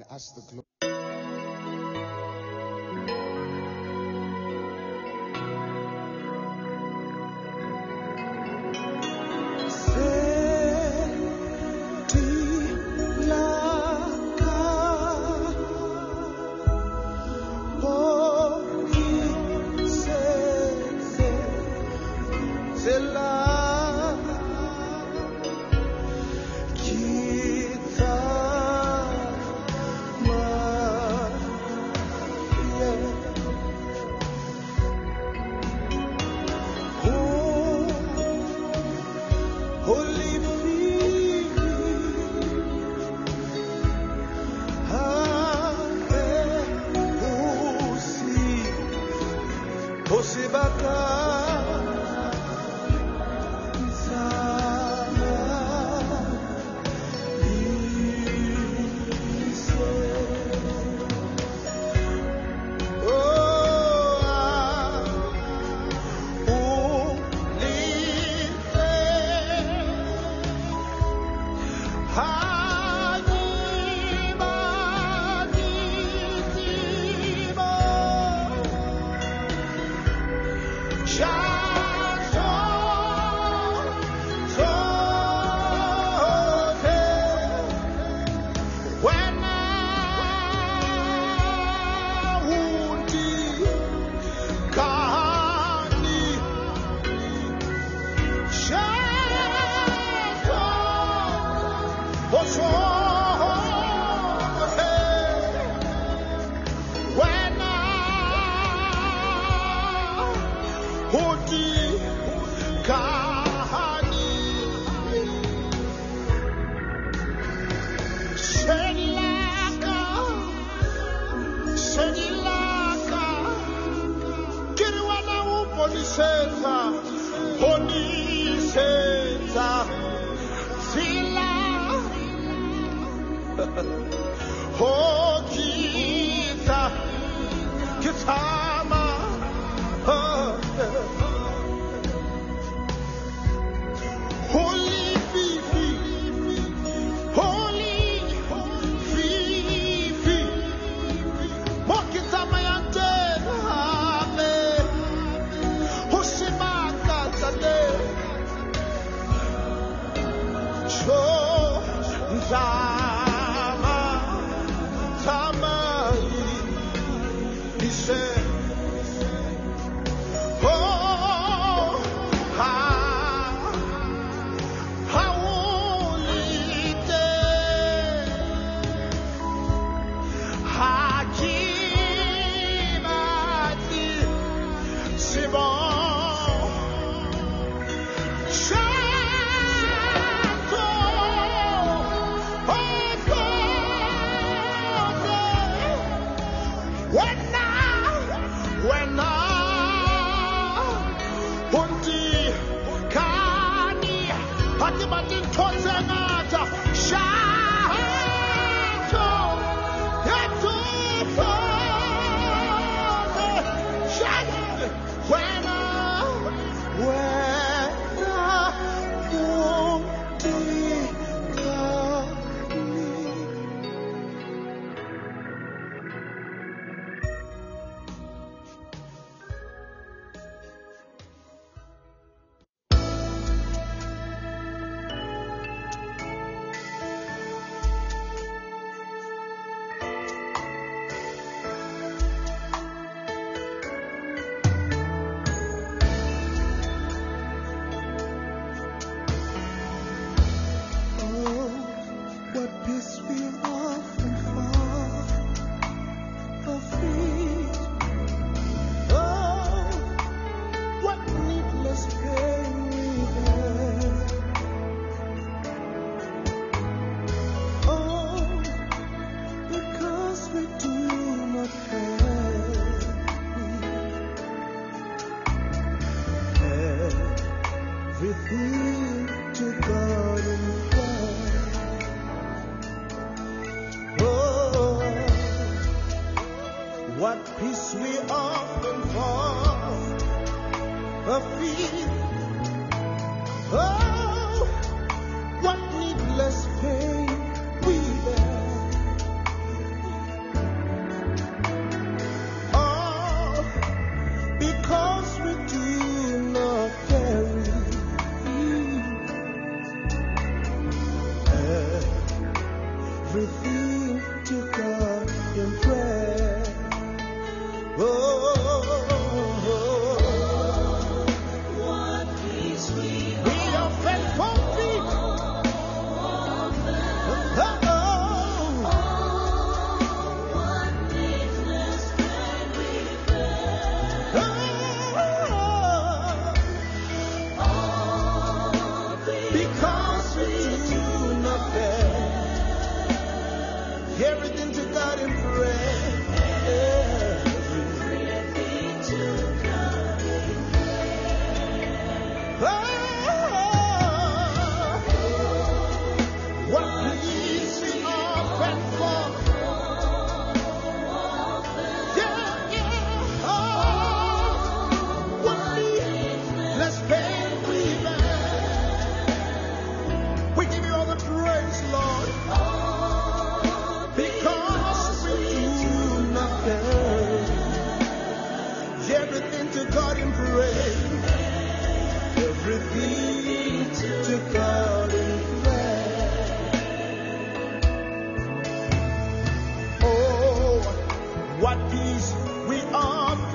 And as the glory. 杀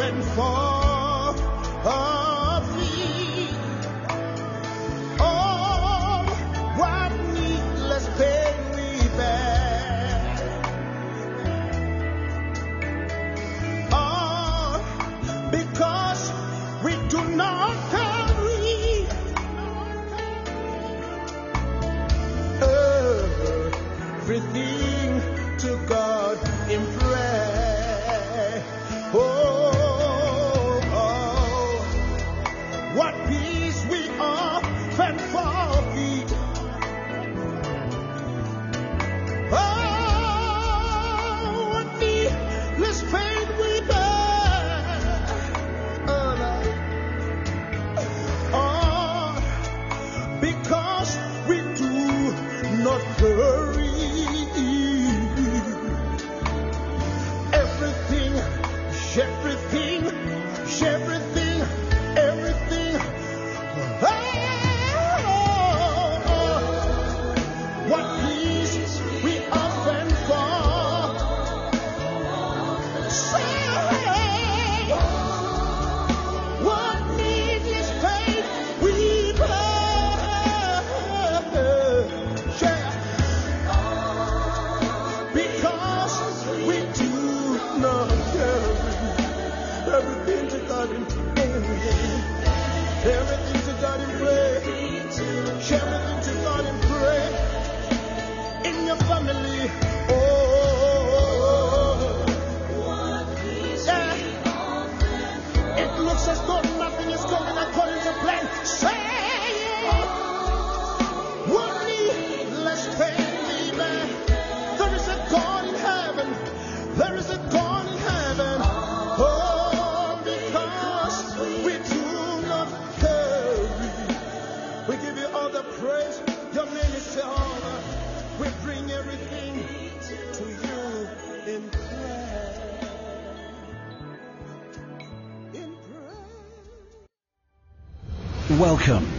and fall.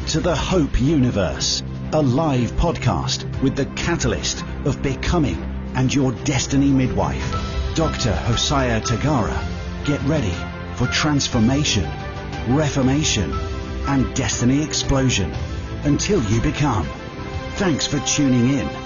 to the Hope Universe, a live podcast with the catalyst of becoming and your destiny midwife, Dr. Hosiah Tagara. Get ready for transformation, reformation, and destiny explosion until you become. Thanks for tuning in.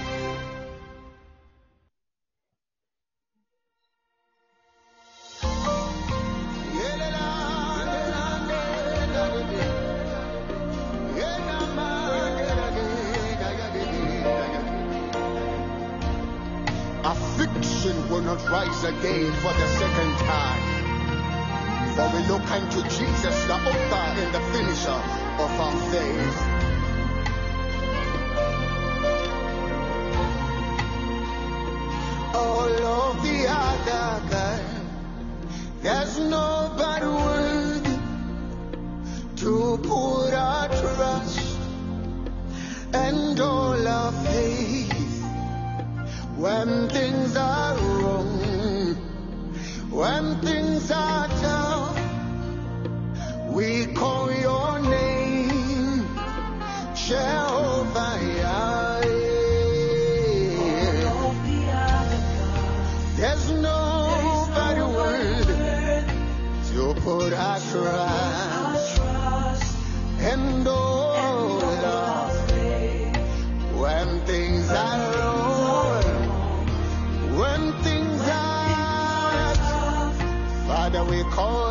Put our trust, and all Lord, when things are wrong, when things are tough, Father, we call.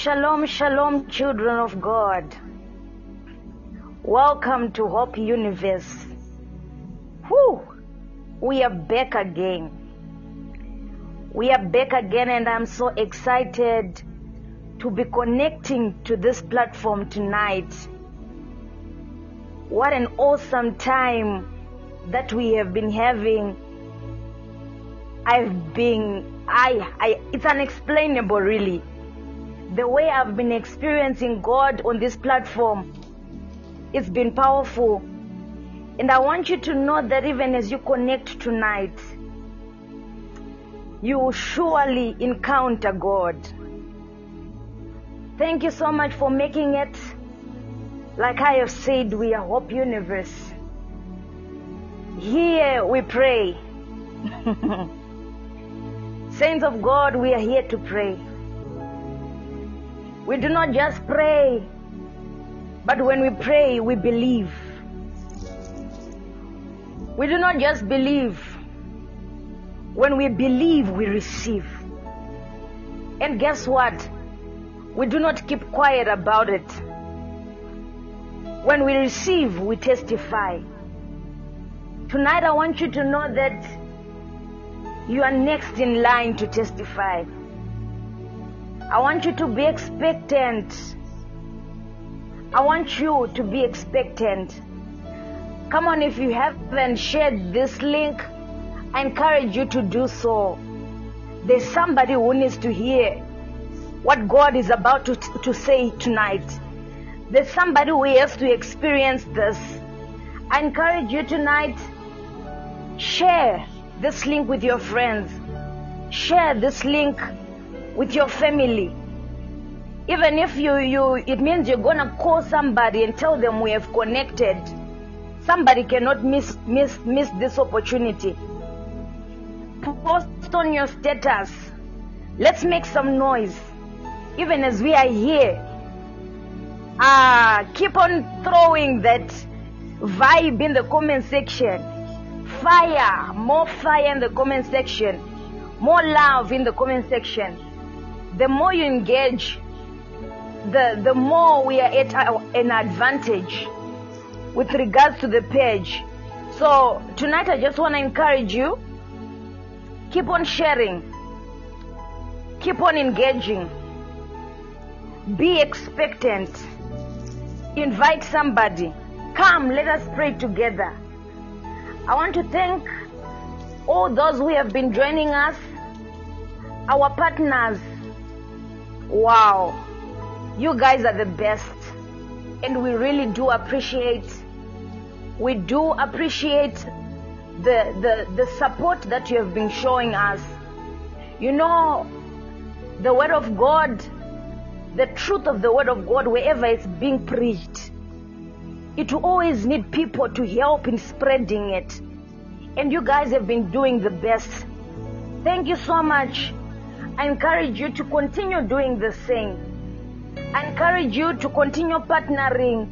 Shalom, shalom, children of God. Welcome to Hope Universe. Whew, we are back again. We are back again, and I'm so excited to be connecting to this platform tonight. What an awesome time that we have been having. I've been, I, I, it's unexplainable really. The way I've been experiencing God on this platform, it's been powerful. And I want you to know that even as you connect tonight, you will surely encounter God. Thank you so much for making it. Like I have said, we are Hope Universe. Here we pray. Saints of God, we are here to pray. We do not just pray, but when we pray, we believe. We do not just believe. When we believe, we receive. And guess what? We do not keep quiet about it. When we receive, we testify. Tonight, I want you to know that you are next in line to testify. I want you to be expectant. I want you to be expectant. Come on, if you haven't shared this link, I encourage you to do so. There's somebody who needs to hear what God is about to, to say tonight. There's somebody who has to experience this. I encourage you tonight, share this link with your friends. Share this link with your family. Even if you, you it means you're gonna call somebody and tell them we have connected. Somebody cannot miss miss miss this opportunity. Post on your status. Let's make some noise. Even as we are here. Ah, keep on throwing that vibe in the comment section. Fire, more fire in the comment section. More love in the comment section. The more you engage, the, the more we are at an advantage with regards to the page. So tonight I just want to encourage you. Keep on sharing. Keep on engaging. Be expectant. Invite somebody. Come, let us pray together. I want to thank all those who have been joining us, our partners. Wow, you guys are the best, and we really do appreciate. We do appreciate the the the support that you have been showing us. You know, the word of God, the truth of the word of God, wherever it's being preached, it will always need people to help in spreading it. And you guys have been doing the best. Thank you so much. I encourage you to continue doing the same. I encourage you to continue partnering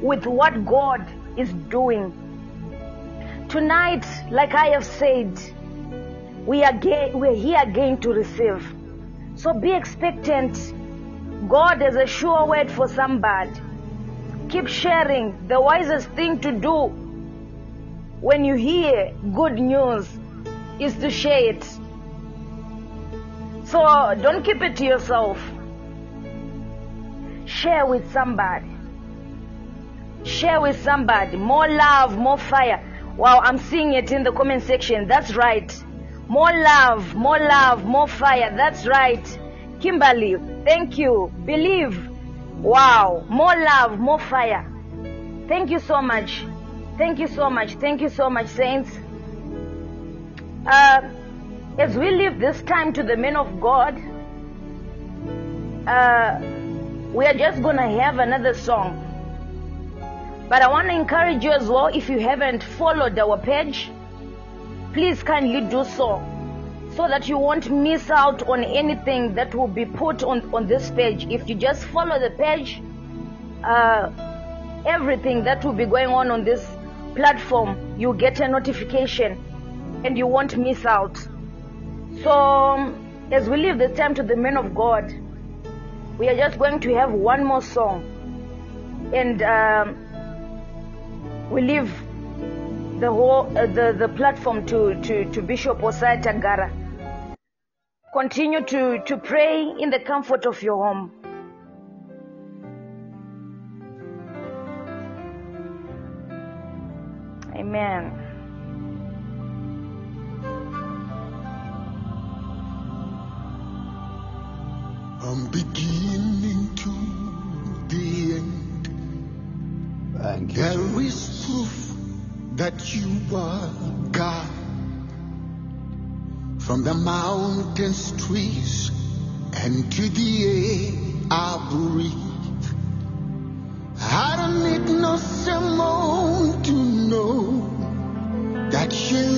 with what God is doing. Tonight, like I have said, we are ga- we're here again to receive. So be expectant. God has a sure word for somebody. Keep sharing. The wisest thing to do when you hear good news is to share it. So don't keep it to yourself. Share with somebody. Share with somebody. More love, more fire. Wow, I'm seeing it in the comment section. That's right. More love, more love, more fire. That's right. Kimberly, thank you. Believe. Wow, more love, more fire. Thank you so much. Thank you so much. Thank you so much, saints. Uh, as we leave this time to the men of God, uh, we are just going to have another song. But I want to encourage you as well, if you haven't followed our page, please kindly do so so that you won't miss out on anything that will be put on, on this page. If you just follow the page, uh, everything that will be going on on this platform, you get a notification and you won't miss out. So, as we leave the time to the men of God, We are just going to have one more song. And um, we leave the whole uh, the, the platform to, to, to Bishop Hosiah Tagara. Continue to, to pray in the comfort of your home. Amen. From beginning to the end, Thank you. there is proof that you are God. From the mountains, trees, and to the air I breathe. I don't need no sermon to know that you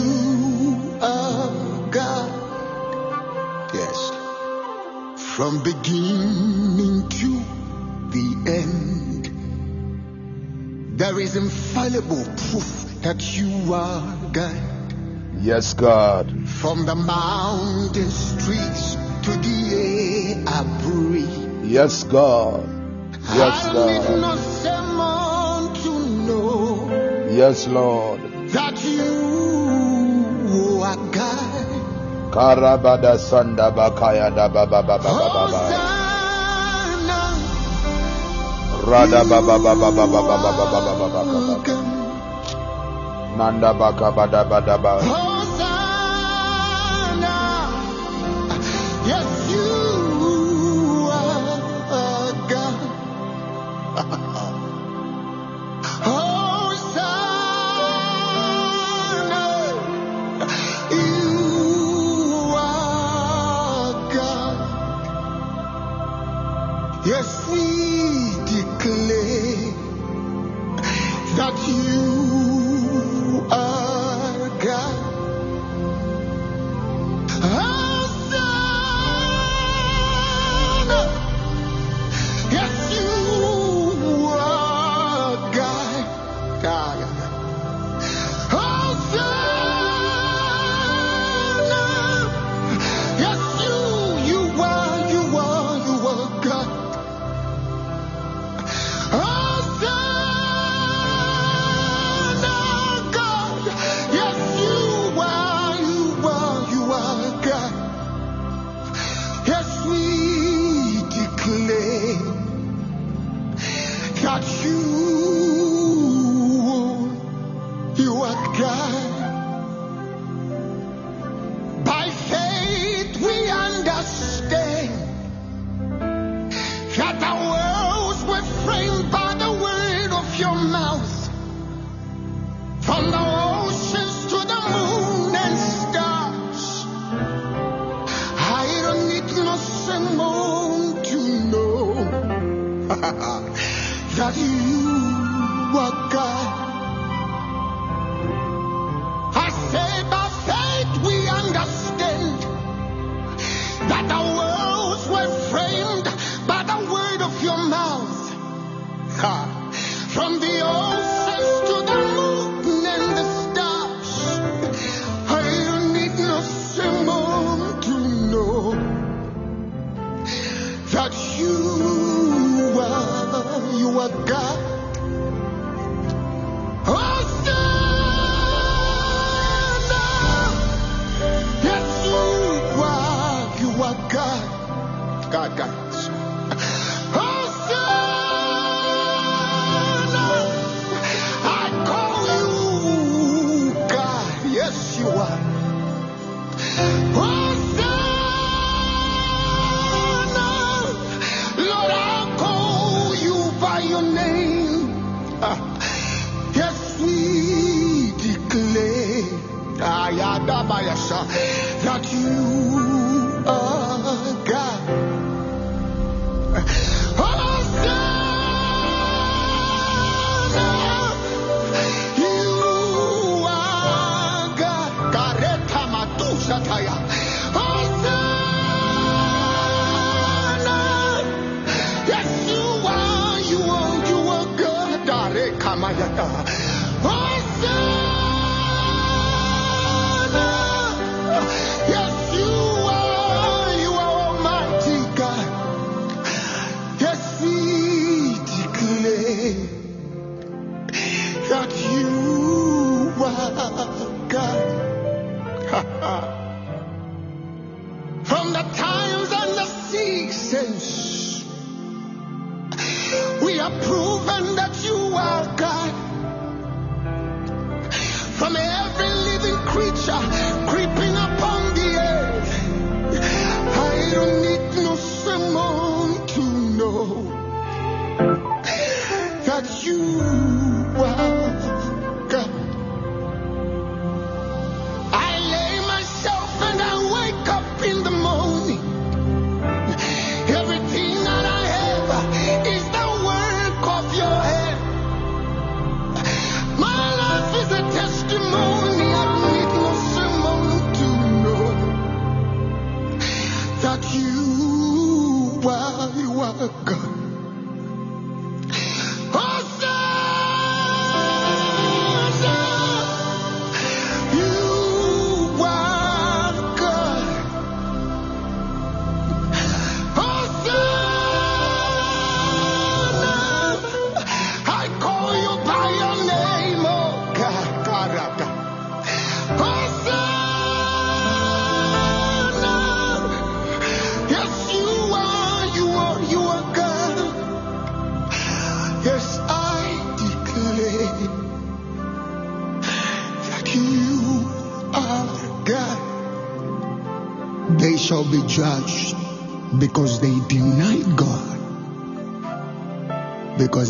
From beginning to the end, there is infallible proof that you are God. Yes, God. From the mountain streets to the air I breathe. Yes, God. Yes, I need God. no sermon to know Yes, Lord. Karabada Sanda Bakaya daba Baba Baba Baba Baba Rada Baba Baba Baba Baba Baba Baba Baba baba baba. Nanda Baka baba baba Baba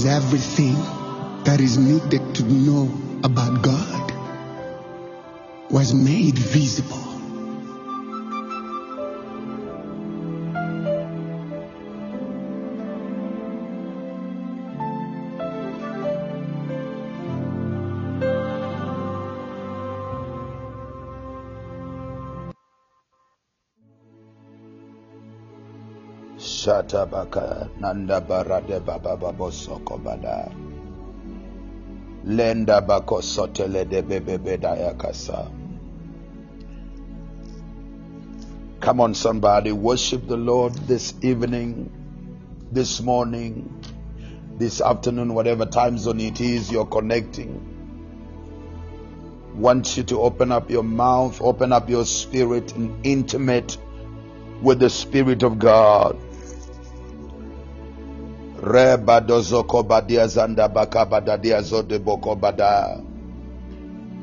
Everything that is needed to know about God was made visible. Nanda Barade Baba Bada. Lenda Bako Sotele de. Come on, somebody, worship the Lord this evening, this morning, this afternoon, whatever time zone it is you're connecting. Want you to open up your mouth, open up your spirit, and intimate with the Spirit of God. Reba dozoko badia zanda baka badadia zode boko bada.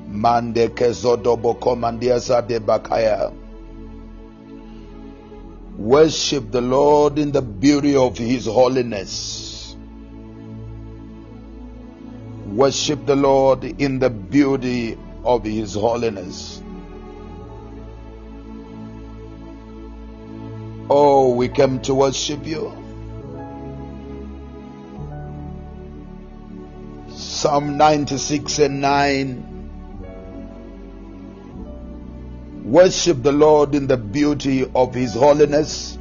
Mande kezodo boko mandia zade bakaya. Worship the Lord in the beauty of His holiness. Worship the Lord in the beauty of His holiness. Oh, we came to worship you. Psalm 96 and 9. Worship the Lord in the beauty of His holiness.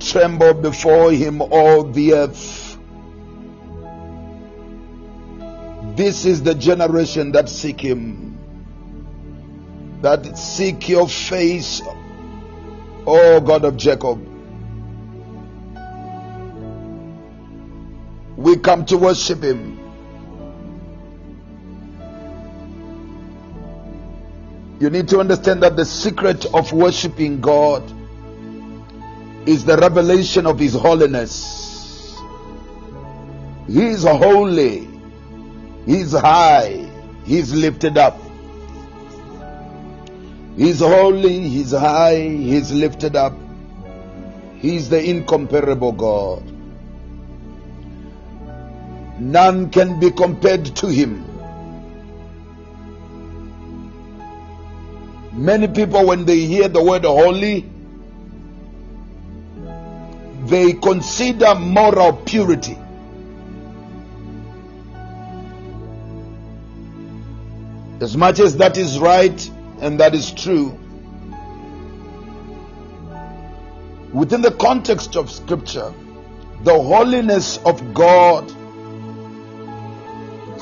Tremble before Him, all the earth. This is the generation that seek Him, that seek your face, O God of Jacob. We come to worship Him. You need to understand that the secret of worshiping God is the revelation of His holiness. He is holy, He is high, He is lifted up. He is holy, He is high, He is lifted up. He is the incomparable God. None can be compared to Him. Many people, when they hear the word holy, they consider moral purity. As much as that is right and that is true, within the context of Scripture, the holiness of God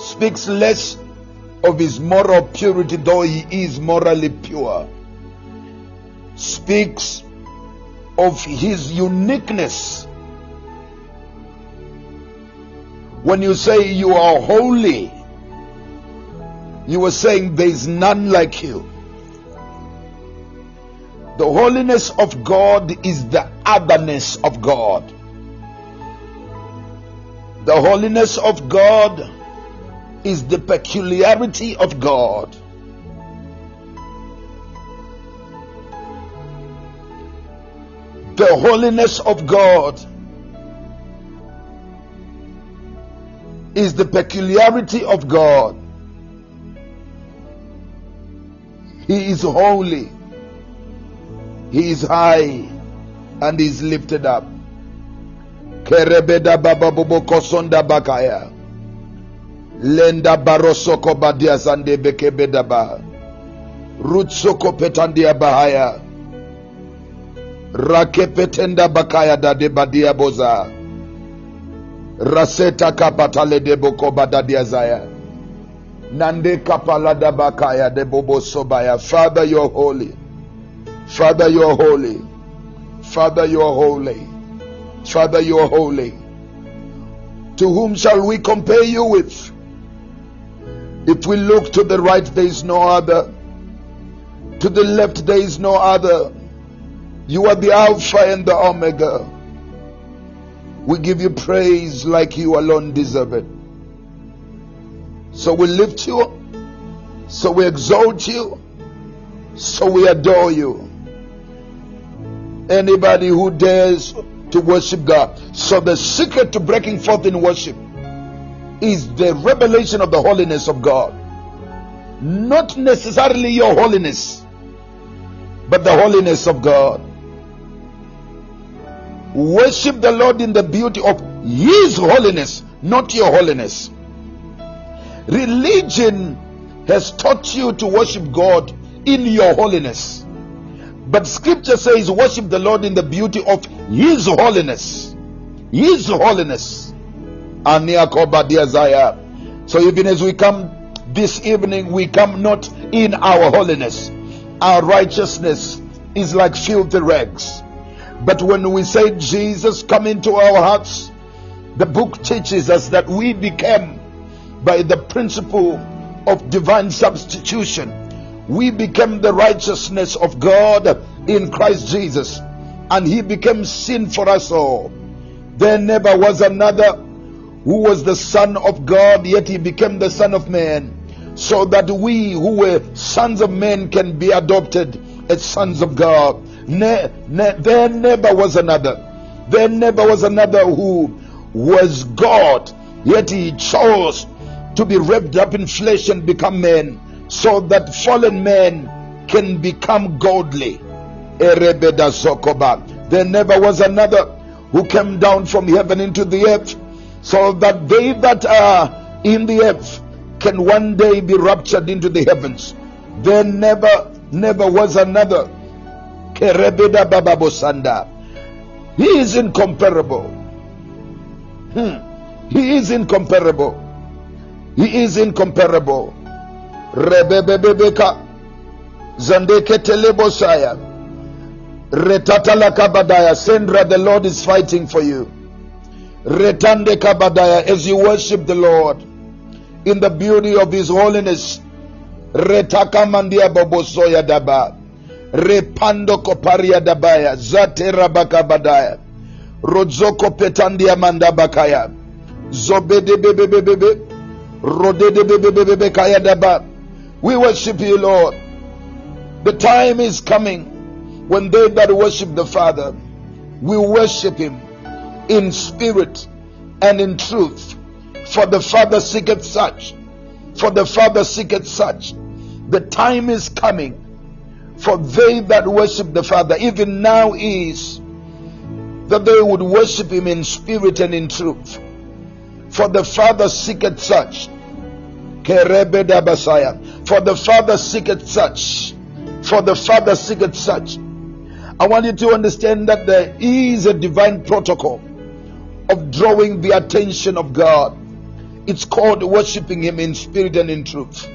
speaks less of his moral purity, though he is morally pure, speaks of his uniqueness When you say you are holy, you are saying there is none like you. The holiness of God is the otherness of God. The holiness of God is the peculiarity of God. The holiness of God is the peculiarity of God. He is holy. He is high and He is lifted up. Kerebeda bakaya. Lenda barosoko badia zande bekebeda ba. Rutsoko petandia bahaya. Rakepetenda bakaya dade badia boza. Raseta kapatale de boko badadia zaya. Nande kapalada bakaya de bobo sobaya. Father, you're holy. Father, you're holy. Father, you're holy. Father, you're holy. To whom shall we compare you with? If we look to the right, there is no other. To the left, there is no other. You are the Alpha and the Omega. We give you praise like you alone deserve it. So we lift you, so we exalt you, so we adore you. Anybody who dares to worship God. So the secret to breaking forth in worship is the revelation of the holiness of God. Not necessarily your holiness, but the holiness of God. Worship the Lord in the beauty of His holiness, not your holiness. Religion has taught you to worship God in your holiness. But scripture says, worship the Lord in the beauty of His holiness. His holiness. So even as we come this evening, we come not in our holiness. Our righteousness is like filthy rags. But when we say Jesus come into our hearts, the book teaches us that we became by the principle of divine substitution. We became the righteousness of God in Christ Jesus, and He became sin for us all. There never was another who was the Son of God, yet He became the Son of Man, so that we who were sons of men can be adopted as sons of God. Ne- ne- there never was another. There never was another who was God, yet He chose to be wrapped up in flesh and become man so that fallen men can become godly. There never was another who came down from heaven into the earth so that they that are in the earth can one day be raptured into the heavens. There never, never was another. He is incomparable. Hmm. He is incomparable. He is incomparable. Rebebebeka Zandeke Telebosaya. Retatala Kabadaya. Sandra, the Lord is fighting for you. Retande Kabadaya. As you worship the Lord in the beauty of His holiness. Retaka Mandia Bobosoya Daba. Repando Koparia Dabaya. Zate Rabakabadaya. Rodzoko Petandia Mandabakaya. Zobede Bebebebebe. We worship you, Lord. The time is coming when they that worship the Father will worship Him in spirit and in truth. For the Father seeketh such. For the Father seeketh such. The time is coming for they that worship the Father, even now is that they would worship Him in spirit and in truth. For the Father seeketh such. For the Father seeketh such. For the Father seeketh such. I want you to understand that there is a divine protocol of drawing the attention of God. It's called worshiping Him in spirit and in truth.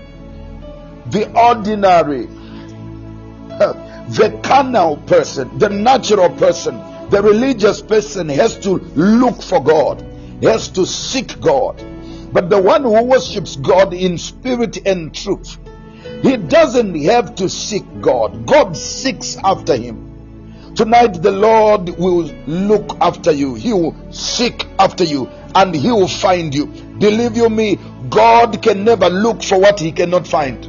The ordinary, the carnal person, the natural person, the religious person has to look for God, has to seek God. But the one who worships God in spirit and truth, he doesn't have to seek God. God seeks after him. Tonight, the Lord will look after you. He will seek after you and He will find you. Believe you me, God can never look for what He cannot find.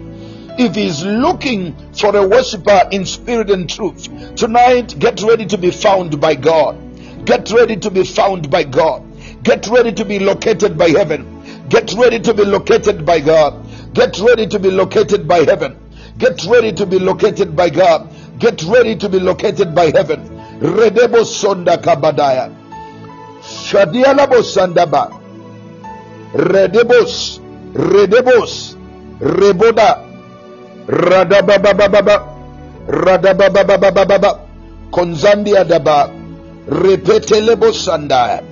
If He's looking for a worshiper in spirit and truth, tonight, get ready to be found by God. Get ready to be found by God. Get ready to be located by heaven. Get ready to be located by God. Get ready to be located by heaven. Get ready to be located by God. Get ready to be located by heaven. Redebo sonda kabadaya. Shadialabo sandaba. Redebos. Redebos. Reboda. Radababababa. Radabababababa. Konzandia daba. Repetelebo sandaya.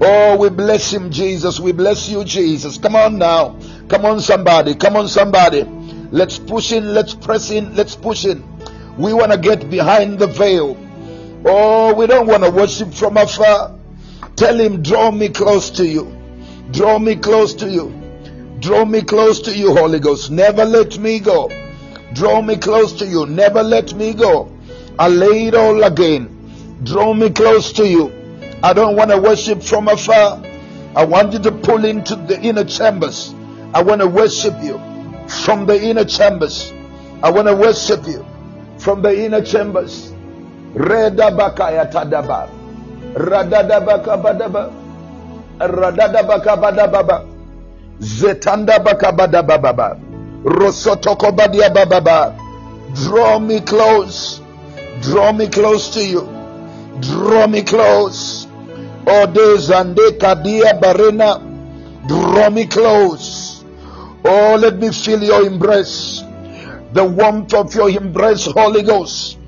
Oh, we bless him, Jesus. We bless you, Jesus. Come on now. Come on, somebody. Come on, somebody. Let's push in. Let's press in. Let's push in. We want to get behind the veil. Oh, we don't want to worship from afar. Tell him, draw me close to you. Draw me close to you. Draw me close to you, Holy Ghost. Never let me go. Draw me close to you. Never let me go. I lay it all again. Draw me close to you. I don't want to worship from afar. I want you to pull into the inner chambers. I want to worship you from the inner chambers. I want to worship you from the inner chambers. Reda bakaya tadaba. Radada bakabadaba. Radada bakabadababa. Zetanda bakabadababa. Rosotoko badia bababa. Draw me close. Draw me close to you. Draw me close. Ode zande kadia barena. Draw me close. Oh, let me feel your embrace. The warmth of your embrace, Holy Ghost.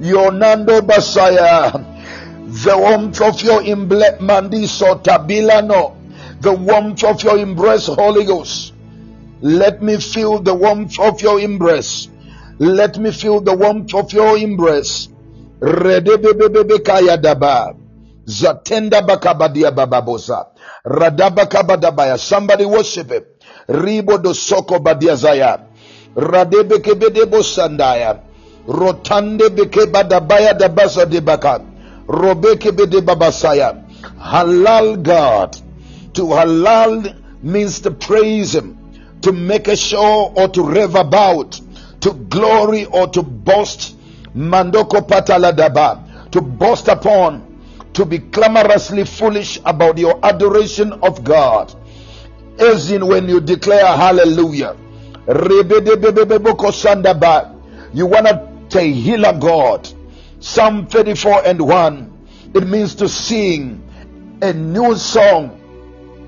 Your Nando Basaya. The warmth of your embrace, Mandiso Tabilano. The warmth of your embrace, Holy Ghost. Let me feel the warmth of your embrace. Let me feel the warmth of your embrace. Redebebebebe kaya daba. Zatenda bakabadia bababosa. Radabakabadabaya. Somebody worship him. Ribo do soko badiazaya. Radebe kebedebo sandaya. Rotande beke badabaya dabasa debaka. Robeke bede babasaya. Halal God. To halal means to praise him, to make a show or to rave about, to glory or to boast. Mandoko patala pataladaba. To boast upon, to be clamorously foolish about your adoration of God. As in when you declare hallelujah. You want to Tehillah God. Psalm 34 and 1. It means to sing a new song,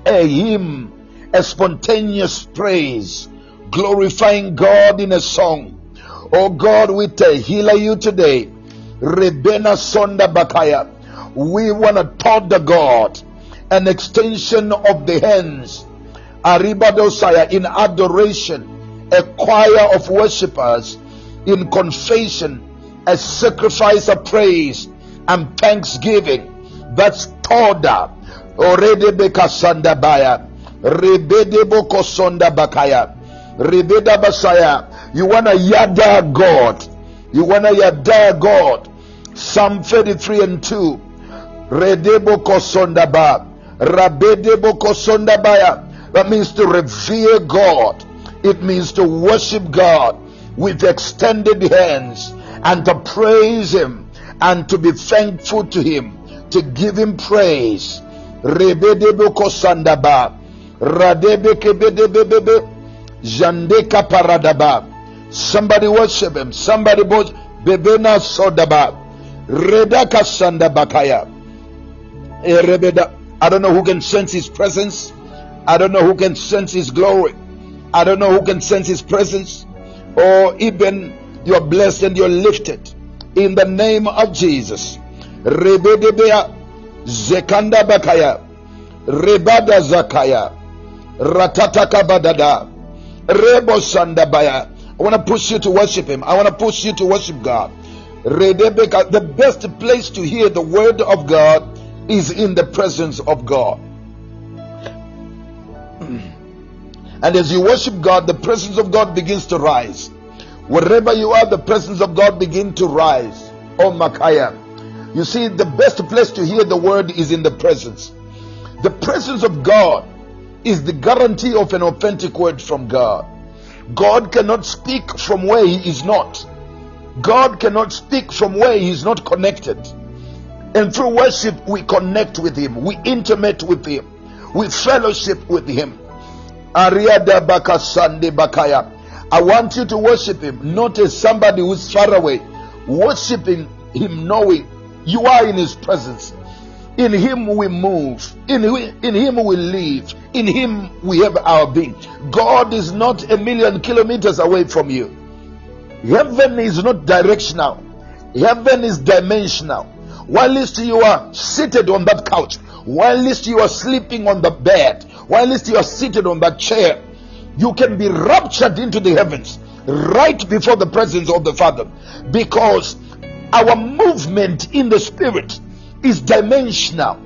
a hymn, a spontaneous praise, glorifying God in a song. Oh God, we tell Tehillah you today. Rebena Sonda Bakaya. We want to taught the God, an extension of the hands. Aribadosaya in adoration, a choir of worshippers in confession, a sacrifice of praise and thanksgiving. That's Toda. Oredebeka Sandabaya. Rebedebo Sonda Bakaya. Rebeda Basaya. You wanna yada God. You wanna yada God. Psalm 33 and 2. Redebo Kosondaba. Rabedebo Kosondabaya. That means to revere God. It means to worship God with extended hands and to praise Him and to be thankful to Him, to give Him praise. Somebody worship Him. Somebody worship. Bebena Sodaba. Redaka Sandabakaya. I don't know who can sense his presence. I don't know who can sense his glory. I don't know who can sense his presence. Or even you're blessed and you're lifted in the name of Jesus. Rebedebea Zekanda Bakaya. Rebada Zakaya. Ratataka Badada. Rebo Sandabaya. I want to push you to worship him. I want to push you to worship God. The best place to hear the word of God is in the presence of God. And as you worship God, the presence of God begins to rise. Wherever you are, the presence of God begin to rise. Oh Makaya. You see, the best place to hear the word is in the presence. The presence of God is the guarantee of an authentic word from God. God cannot speak from where he is not. God cannot speak from where he is not connected. And through worship, we connect with him, we intimate with him, we fellowship with him. Bakaya. I want you to worship him, not as somebody who's far away. Worshiping him, knowing you are in his presence. In him we move. In, in him we live. In him we have our being. God is not a million kilometers away from you. Heaven is not directional. Heaven is dimensional. Whilst you are seated on that couch, whilst you are sleeping on the bed, whilst you are seated on that chair, you can be raptured into the heavens right before the presence of the Father because our movement in the spirit is dimensional.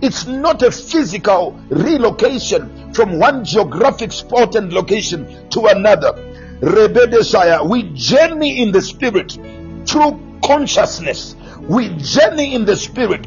It's not a physical relocation from one geographic spot and location to another. Rebedeshaya, we journey in the spirit through consciousness. We journey in the spirit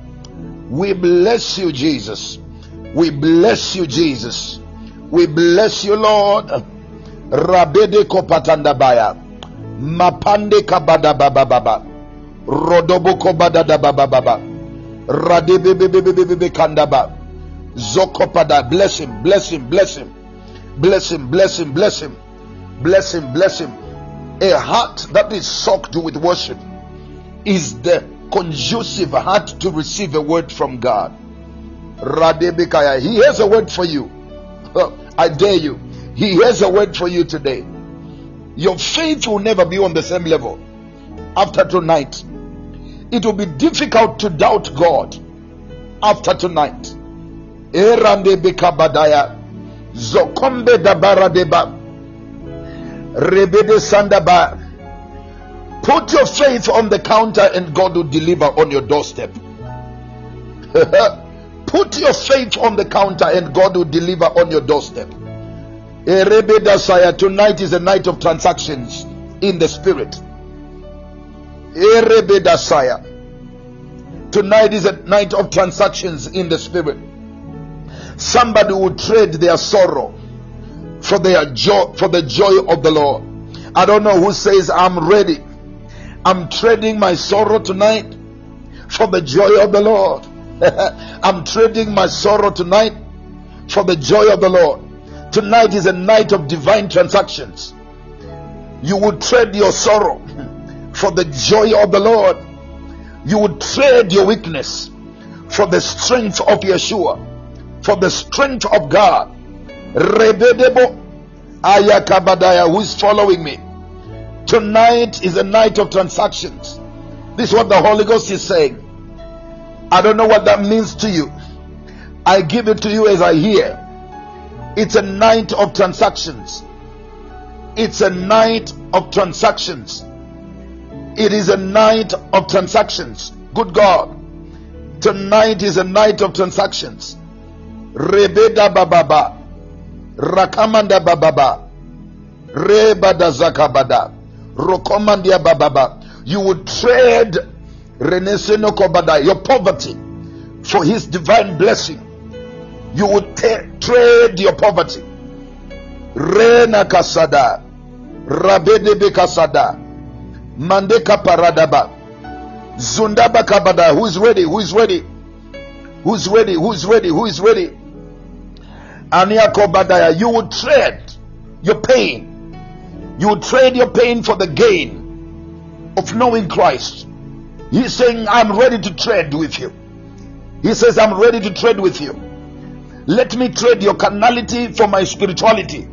We bless you, Jesus. We bless you, Jesus. We bless you, Lord. Rabede kopatandabaya. Mapande kabada baba baba. Rodobo kobada da baba baba. Radebe bebe bebe bebe kandaba. Zokopada. Bless him, bless him, bless him. Bless him, bless him, bless him. Bless him, bless him. A heart that is soaked with worship is the conducive heart to receive a word from God. Radebekaya. He has a word for you. I dare you. He has a word for you today. Your faith will never be on the same level after tonight. It will be difficult to doubt God after tonight. Zokombe dabaradeba. Rebede sandaba. Put your faith on the counter and God will deliver on your doorstep. Put your faith on the counter and God will deliver on your doorstep. Tonight is a night of transactions in the spirit. Tonight is a night of transactions in the spirit. Somebody will trade their sorrow for their joy for the joy of the Lord. I don't know who says I'm ready. I'm trading my sorrow tonight for the joy of the Lord. I'm trading my sorrow tonight for the joy of the Lord. Tonight is a night of divine transactions. You would trade your sorrow for the joy of the Lord. You would trade your weakness for the strength of Yeshua, for the strength of God. Rebedebo Ayakabadaya, who is following me? Tonight is a night of transactions. This is what the Holy Ghost is saying. I don't know what that means to you. I give it to you as I hear. It's a night of transactions. It's a night of transactions. It is a night of transactions. Good God. Tonight is a night of transactions. Rebeda bababa. Rakamanda bababa. Rebada zakabada. Rokomandia bababa. You would trade Reneseno Kobada, your poverty for his divine blessing. You would ta- trade your poverty. Rena kasada. Rabedebe kasada. Mandeka paradaba. Zundaba kabada. Who is ready? Who is ready? Who's ready? Who's ready? Who is ready? Ania Kobadaya. You would trade your pain. You trade your pain for the gain of knowing Christ. He's saying, I'm ready to trade with you. He says, I'm ready to trade with you. Let me trade your carnality for my spirituality.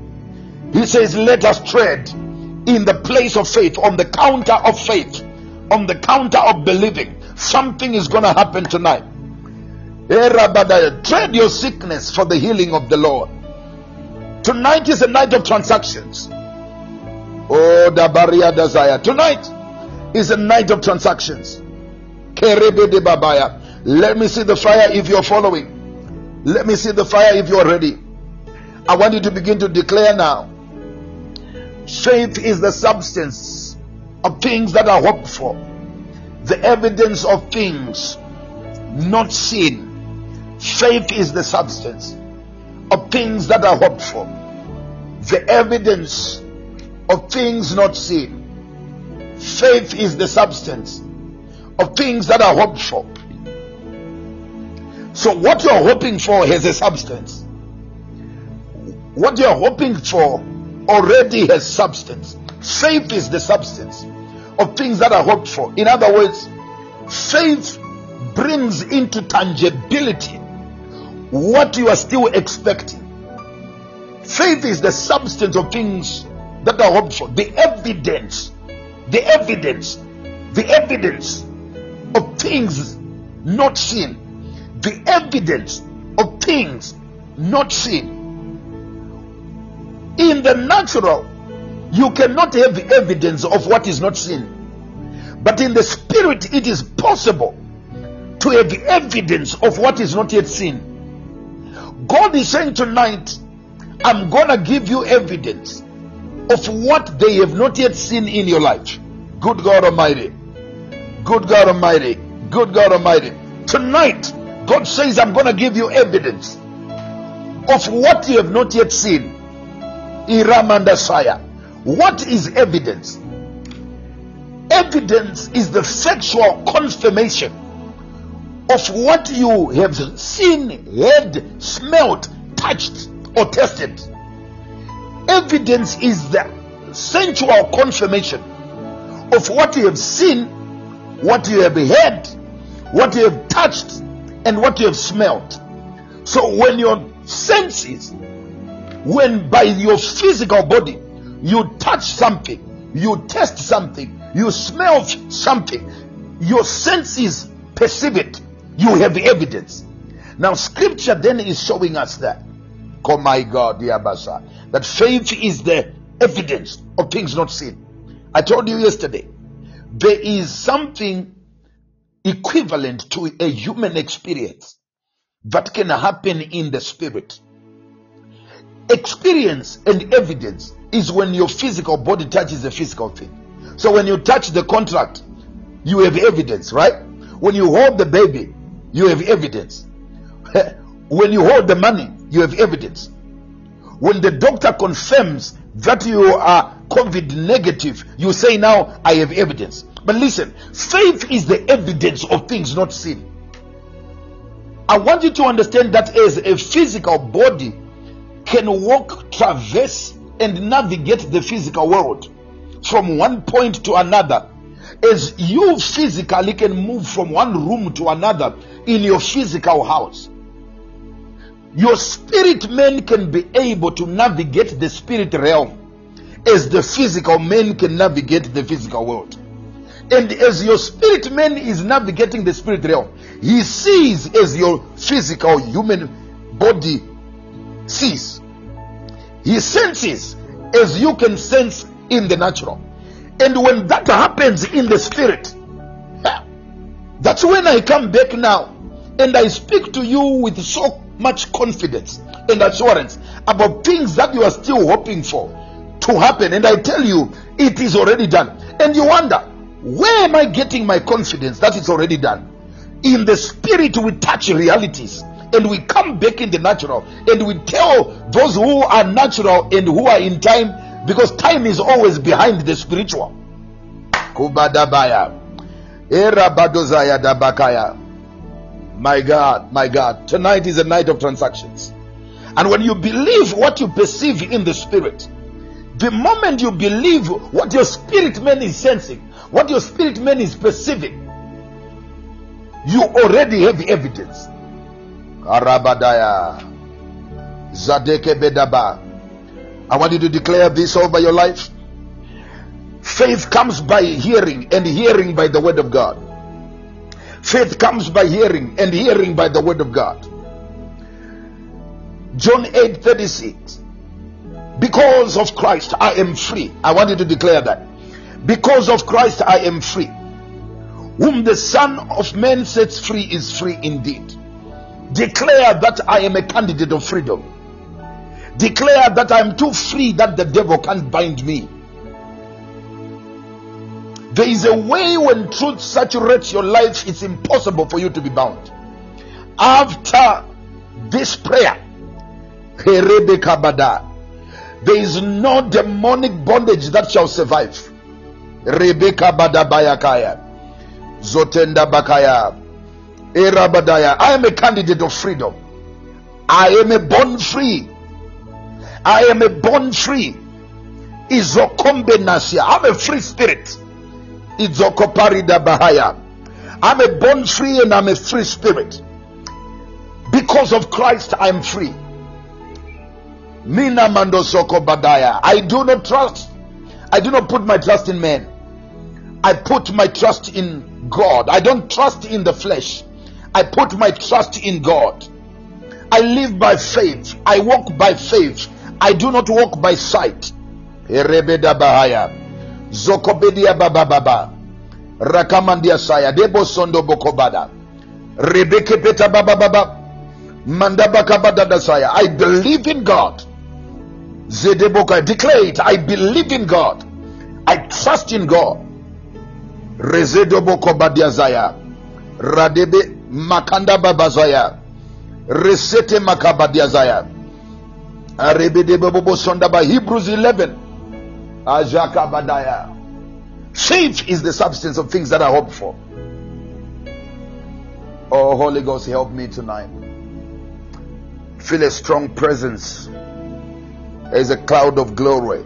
He says, Let us trade in the place of faith, on the counter of faith, on the counter of believing. Something is going to happen tonight. Tread your sickness for the healing of the Lord. Tonight is a night of transactions. Oh, the barrier desire. Tonight is a night of transactions. Let me see the fire if you're following. Let me see the fire if you're ready. I want you to begin to declare now. Faith is the substance of things that are hoped for, the evidence of things not seen. Faith is the substance of things that are hoped for, the evidence of things not seen. Faith is the substance of things that are hoped for. So, what you're hoping for has a substance. What you're hoping for already has substance. Faith is the substance of things that are hoped for. In other words, faith brings into tangibility what you are still expecting. Faith is the substance of things that are for, the evidence, the evidence, the evidence of things not seen, the evidence of things not seen. In the natural, you cannot have evidence of what is not seen. But in the spirit, it is possible to have evidence of what is not yet seen. God is saying tonight, I'm gonna give you evidence of what they have not yet seen in your life. Good God Almighty. Good God Almighty. Good God Almighty. Tonight, God says, I'm gonna give you evidence of what you have not yet seen. Iramandasaya. What is evidence? Evidence is the factual confirmation of what you have seen, heard, smelt, touched, or tested. Evidence is the sensual confirmation of what you have seen, what you have heard, what you have touched, and what you have smelled. So when your senses, when by your physical body you touch something, you test something, you smell something, your senses perceive it you have evidence. Now, scripture then is showing us that. Oh my God, Yabasa. That faith is the evidence of things not seen. I told you yesterday, there is something equivalent to a human experience that can happen in the spirit. Experience and evidence is when your physical body touches a physical thing. So when you touch the contract, you have evidence, right? When you hold the baby, you have evidence. when you hold the money, you have evidence. When the doctor confirms that you are COVID negative, you say, Now I have evidence. But listen, faith is the evidence of things not seen. I want you to understand that as a physical body can walk, traverse, and navigate the physical world from one point to another, as you physically can move from one room to another in your physical house. Your spirit man can be able to navigate the spirit realm as the physical man can navigate the physical world. And as your spirit man is navigating the spirit realm, he sees as your physical human body sees. He senses as you can sense in the natural. And when that happens in the spirit, that's when I come back now and I speak to you with so much confidence and assurance about things that you are still hoping for to happen. And I tell you, it is already done. And you wonder, where am I getting my confidence that it's already done? In the spirit, we touch realities and we come back in the natural and we tell those who are natural and who are in time because time is always behind the spiritual. Kubadabaya. Dabakaya. My God, my God, tonight is a night of transactions. And when you believe what you perceive in the spirit, the moment you believe what your spirit man is sensing, what your spirit man is perceiving, you already have evidence. Karabadaya. Zadeke Bedaba. I want you to declare this over your life. Faith comes by hearing, and hearing by the word of God. Faith comes by hearing, and hearing by the word of God. John 8 36. Because of Christ, I am free. I want you to declare that. Because of Christ, I am free. Whom the Son of Man sets free is free indeed. Declare that I am a candidate of freedom. Declare that I am too free that the devil can't bind me. There is a way when truth saturates your life, it's impossible for you to be bound. After this prayer, there is no demonic bondage that shall survive. Rebecca Badabayakaya. Zotenda Bakaya. Erabadaya. I am a candidate of freedom. I am a born free. I am a born free. I'm a free spirit. I'm a born free and I'm a free spirit. Because of Christ, I'm free. Mina Mandosoko Badaya. I do not trust. I do not put my trust in men. I put my trust in God. I don't trust in the flesh. I put my trust in God. I live by faith. I walk by faith. I do not walk by sight. Bahaya. Zokobedia Baba Baba. Rakamandia Saya. Debo Sondo Bokobada. Rebeke Peta Baba Baba. Mandabaka Badada Saya. I believe in God. Zedeboka. Declare it. I believe in God. I trust in God. Rezedoboko Badiazaya. Radebe Makanda Babazaya. Resete Makabadiazaya. Arebedebobo Sondaba. Hebrews 11. Ajaka Badaya. Faith is the substance of things that I hope for. Oh, Holy Ghost, help me tonight. Feel a strong presence. There is a cloud of glory.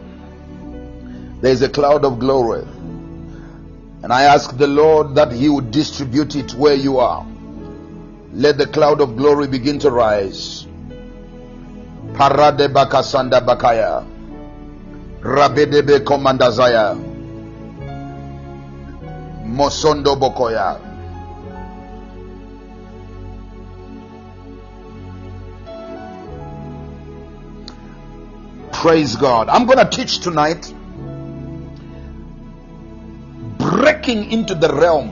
There is a cloud of glory. And I ask the Lord that He would distribute it where you are. Let the cloud of glory begin to rise. Parade bakasanda bakaya. Rabedebe komandazaya. Mosondo bokoya. Praise God. I'm going to teach tonight breaking into the realm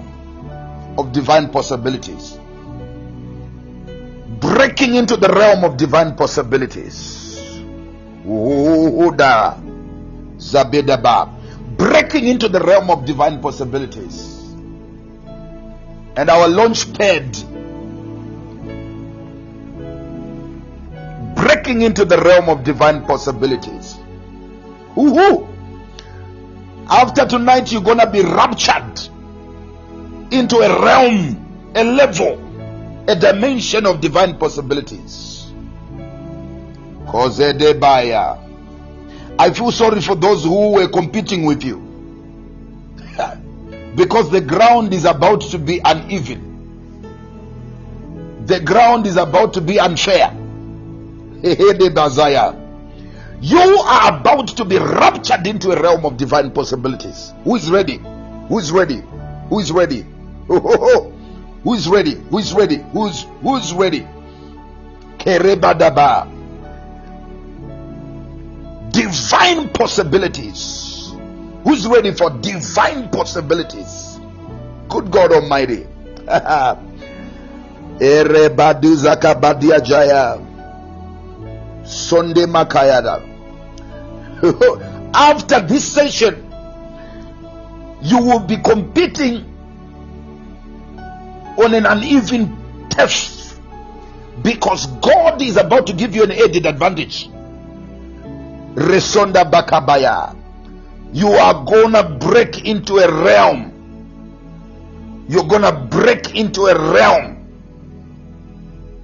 of divine possibilities. Breaking into the realm of divine possibilities. Uhuda. Zabedaba. Breaking into the realm of divine possibilities. And our launch pad breaking into the realm of divine possibilities. Woohoo! After tonight, you're gonna be raptured into a realm, a level, a dimension of divine possibilities. Kozedebaya. I feel sorry for those who were competing with you. because the ground is about to be uneven. The ground is about to be unfair. You are about to be raptured into a realm of divine possibilities. Who is ready? Who is ready? Who is ready? Who is ready? Who is ready? Who's who's ready? Kerebadaba. Divine possibilities. Who's ready for divine possibilities? Good God Almighty. Sunday Makayada. After this session, you will be competing on an uneven test because God is about to give you an added advantage. Resonda Bakabaya. You are gonna break into a realm. You're gonna break into a realm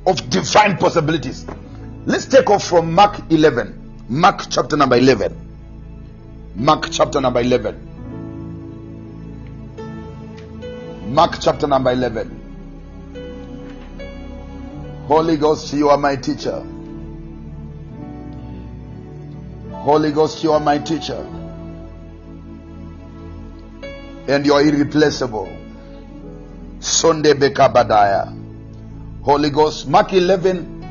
of divine possibilities. Let's take off from Mark 11. Mark chapter number 11. Mark chapter number 11. Mark chapter number 11. Holy Ghost, you are my teacher. Holy Ghost, you are my teacher. And you are irreplaceable. Sunday Bekabadaya. Holy Ghost, Mark 11,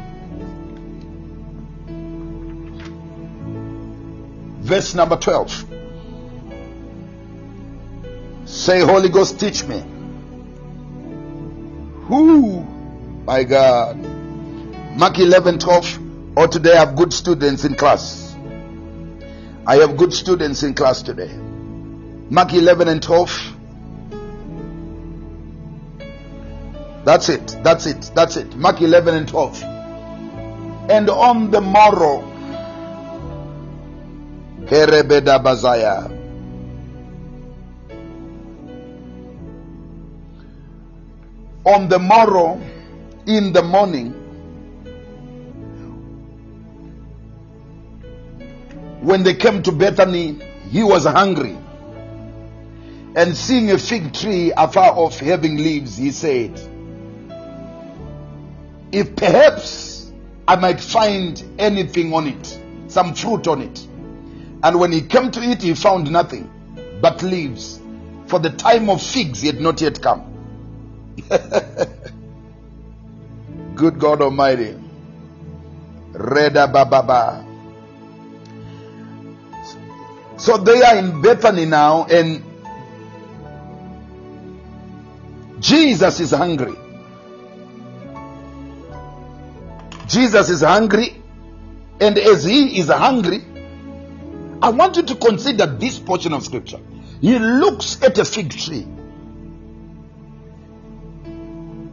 verse number 12. Say, Holy Ghost, teach me. Who? My God. Mark 11, 12. Or today I have good students in class. I have good students in class today. Mark 11 and 12. That's it. That's it. That's it. Mark 11 and 12. And on the morrow, Kerebeda Bazaya. On the morrow, in the morning, when they came to Bethany, he was hungry. And seeing a fig tree afar off having leaves, he said, If perhaps I might find anything on it, some fruit on it. And when he came to it, he found nothing but leaves, for the time of figs had not yet come. Good God Almighty. Reda Bababa. So they are in Bethany now, and Jesus is hungry. Jesus is hungry, and as he is hungry, I want you to consider this portion of scripture. He looks at a fig tree,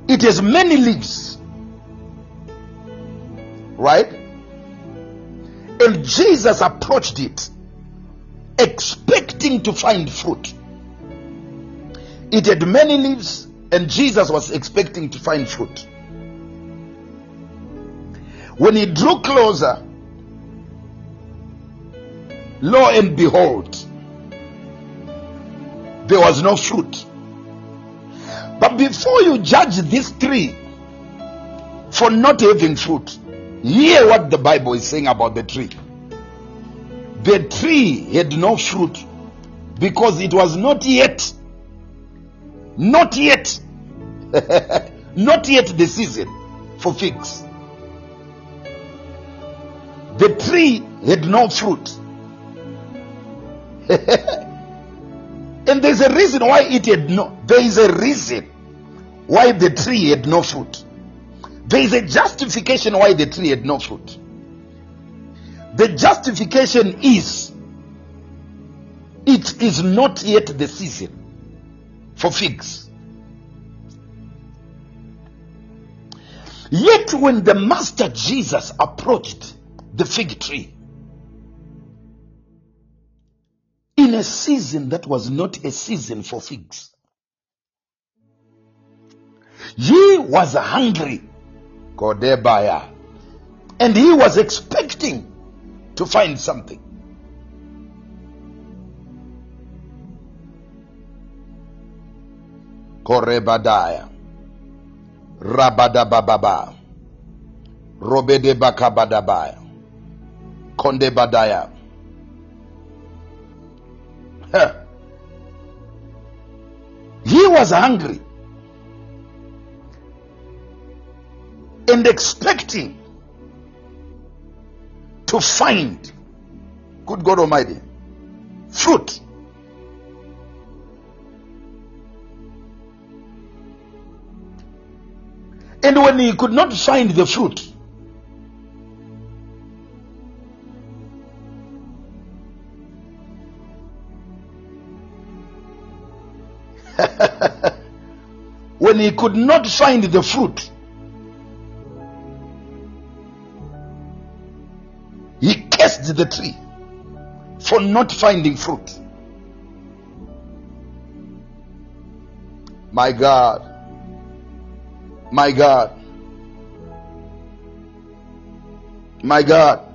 it has many leaves, right? And Jesus approached it expecting to find fruit. It had many leaves, and Jesus was expecting to find fruit. When he drew closer, lo and behold, there was no fruit. But before you judge this tree for not having fruit, hear what the Bible is saying about the tree. The tree had no fruit because it was not yet, not yet, not yet the season for figs. The tree had no fruit. and there's a reason why it had no, there is a reason why the tree had no fruit. There is a justification why the tree had no fruit. The justification is it is not yet the season for figs. Yet, when the Master Jesus approached the fig tree in a season that was not a season for figs, he was hungry, Kodebaya, and he was expecting to find something. Korebadaya. Rabadabababa. Robede bakabadabaya. Konde badaya. He was hungry and expecting to find, good God Almighty, fruit. And when he could not find the fruit, when he could not find the fruit, cursed the tree for not finding fruit. My God, my God, my God.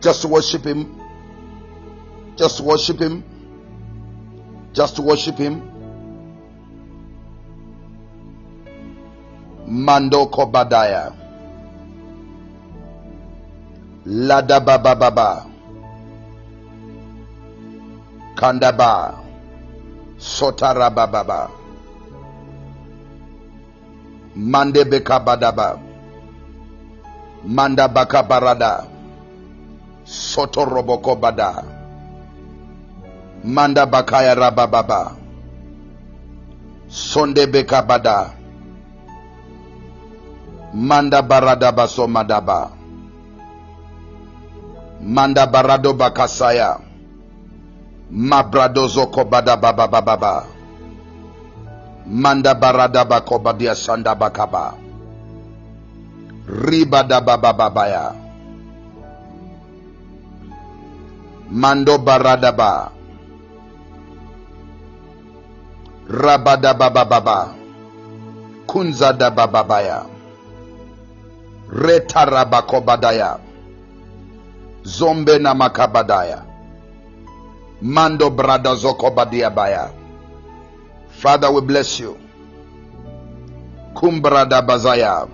Just worship Him. Just worship Him. Just worship Him. Mandoko Badaya. Lada Baba Baba. Kandaba. Sotara Baba. Mande Beka Badaba. Manda Baka Barada. Soto Roboko Bada. Manda Bakaya Rabababa. Sonde Beka Bada. Manda Barada Baso Madaba. Manda Barado Bakasaya. Mabrado Zoko Bada Baba Baba. Manda Barada Bakobadia Sanda Bakaba. Ribada Baba Babaya. Mando Baradaba. Rabada Baba Baba. Kunzada Baba Baya. Retarabakobadaya. Zombe na makabadaya. Mando brada zokobadia baya. Father, we bless you. Kumbrada bazaya.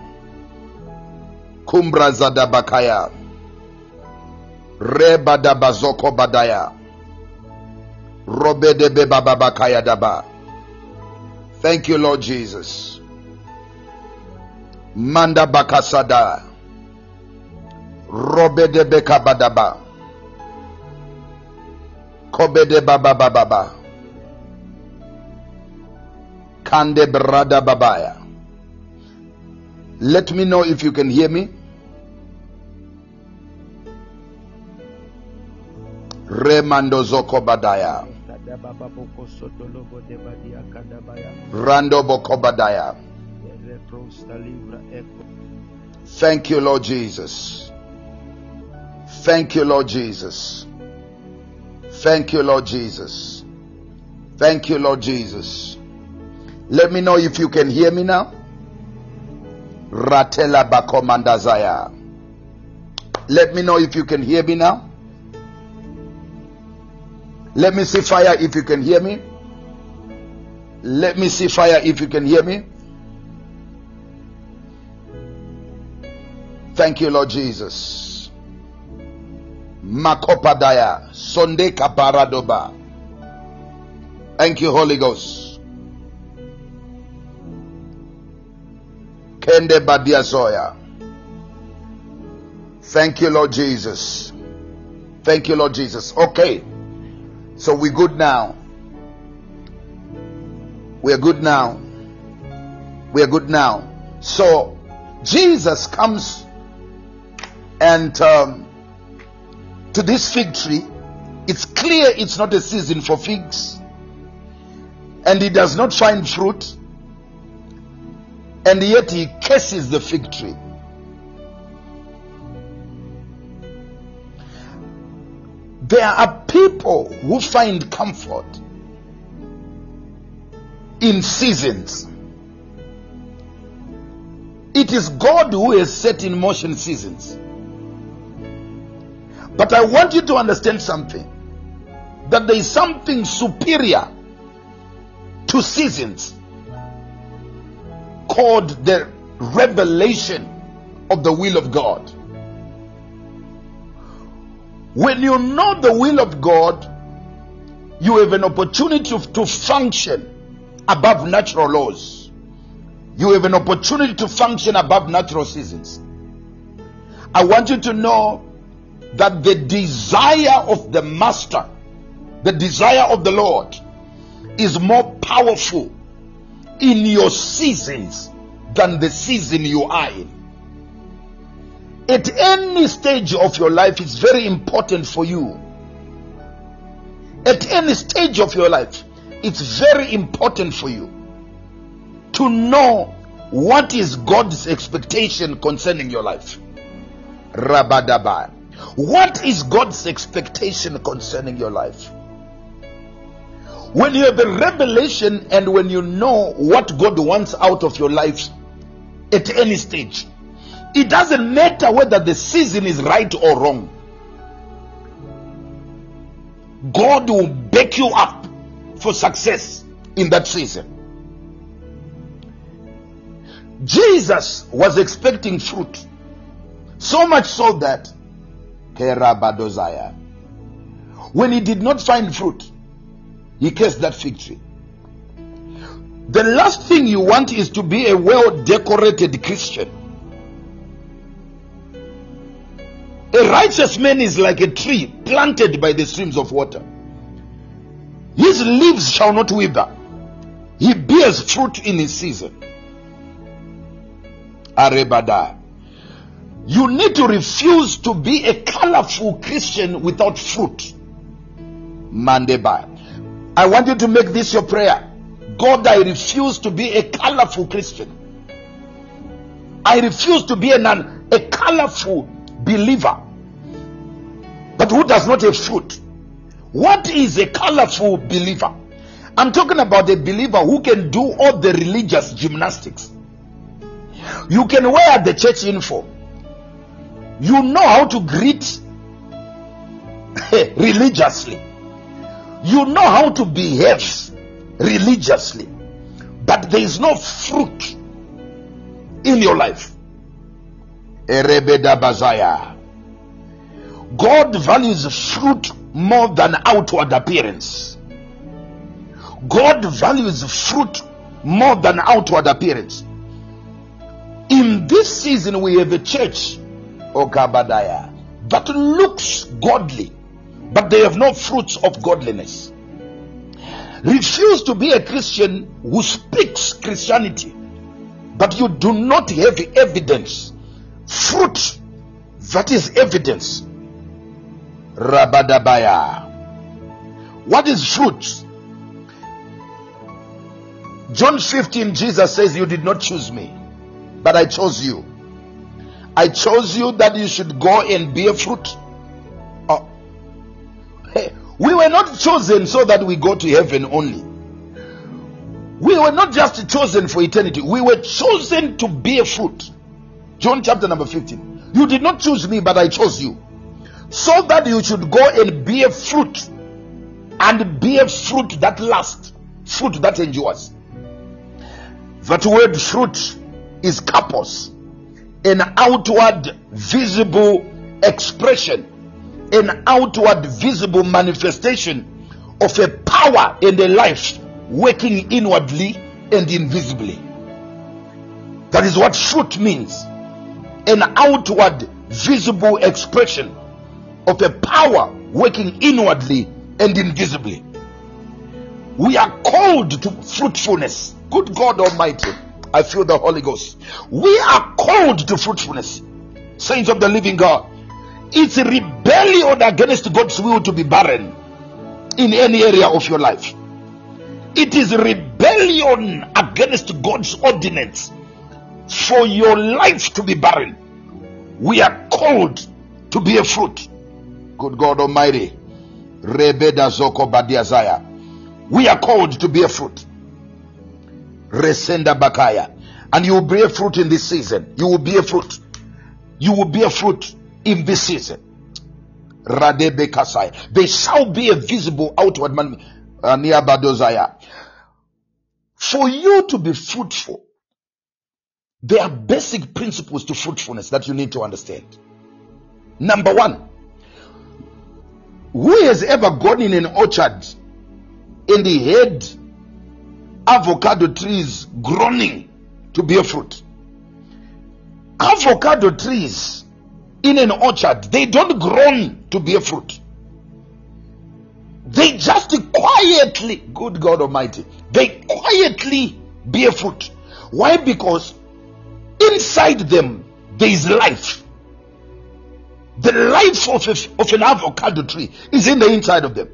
Kumbrazada bakaya. Rebada bazoko badaya. Robede beba bakaya daba. Thank you, Lord Jesus. Manda bakasada. Robede beka badaba. Kobede baba baba baba. Kande brada babaya. Let me know if you can hear me. Remando zoko badaya. Rando boko badaya. Thank you, Lord Jesus. Thank you, Lord Jesus. Thank you, Lord Jesus. Thank you, Lord Jesus. Let me know if you can hear me now. Ratela bakomandazaya. Let me know if you can hear me now. Let me see fire if you can hear me. Let me see fire if you can hear me. Thank you, Lord Jesus. Makopadaya. Sonde kaparadoba. Thank you, Holy Ghost. Kende. Thank you, Lord Jesus. Thank you, Lord Jesus. Okay. So we're good now. We are good now. We are good now. So Jesus comes and um, to this fig tree. It's clear it's not a season for figs, and he does not find fruit, and yet he curses the fig tree. There are people who find comfort in seasons. It is God who has set in motion seasons. But I want you to understand something that there is something superior to seasons called the revelation of the will of God. When you know the will of God, you have an opportunity to, function above natural laws. You have an opportunity to function above natural seasons. I want you to know that the desire of the master, the desire of the Lord, is more powerful in your seasons than the season you are in. At any stage of your life, it's very important for you. At any stage of your life, it's very important for you to know what is God's expectation concerning your life. Rabadaba. What is God's expectation concerning your life? When you have a revelation and when you know what God wants out of your life at any stage, it doesn't matter whether the season is right or wrong. God will back you up for success in that season. Jesus was expecting fruit. So much so that Kerabadozaya. When he did not find fruit, he cursed that fig tree. The last thing you want is to be a well decorated Christian. A righteous man is like a tree planted by the streams of water. His leaves shall not wither. He bears fruit in his season. Arebada. You need to refuse to be a colorful Christian without fruit. Mandeba. I want you to make this your prayer. God, I refuse to be a colorful Christian. I refuse to be an, a colorful believer, but who does not have fruit. What is a colorful believer? I'm talking about a believer who can do all the religious gymnastics. You can wear the church uniform. You know how to greet religiously. You know how to behave religiously. But there is no fruit in your life. God values fruit more than outward appearance. God values fruit more than outward appearance. In this season, we have a church, Okabadaya, that looks godly, but they have no fruits of godliness. Refuse to be a Christian who speaks Christianity, but you do not have evidence, fruit that is evidence. Rabadabaya. What is fruit? John 15, Jesus says, You did not choose me, but I chose you. I chose you that you should go and bear fruit. Oh. Hey, we were not chosen so that we go to heaven only. We were not just chosen for eternity, we were chosen to bear fruit. John chapter number 15. You did not choose me, but I chose you. So that you should go and bear fruit and bear fruit that lasts, fruit that endures. That word fruit is karpos, an outward visible expression, an outward visible manifestation of a power and a life working inwardly and invisibly. That is what fruit means an outward visible expression of a power working inwardly and invisibly. We are called to fruitfulness. Good God Almighty, I feel the Holy Ghost. We are called to fruitfulness. Saints of the living God. It's rebellion against God's will to be barren in any area of your life. It is rebellion against God's ordinance for your life to be barren. We are called to be a fruit. Good God Almighty. We are called to be a fruit. Resenda Bakaya. And you will bear fruit in this season. You will bear fruit. You will bear fruit in this season. Radebe. There shall be a visible outward man. uh, Niabadozaya. For you to be fruitful, there are basic principles to fruitfulness that you need to understand. Number one, who has ever gone in an orchard and he had avocado trees groaning to bear fruit? Avocado trees in an orchard, they don't groan to bear fruit. They just quietly, good God Almighty, they quietly bear fruit. Why? Because inside them there is life. The life of, a, of an avocado tree is in the inside of them.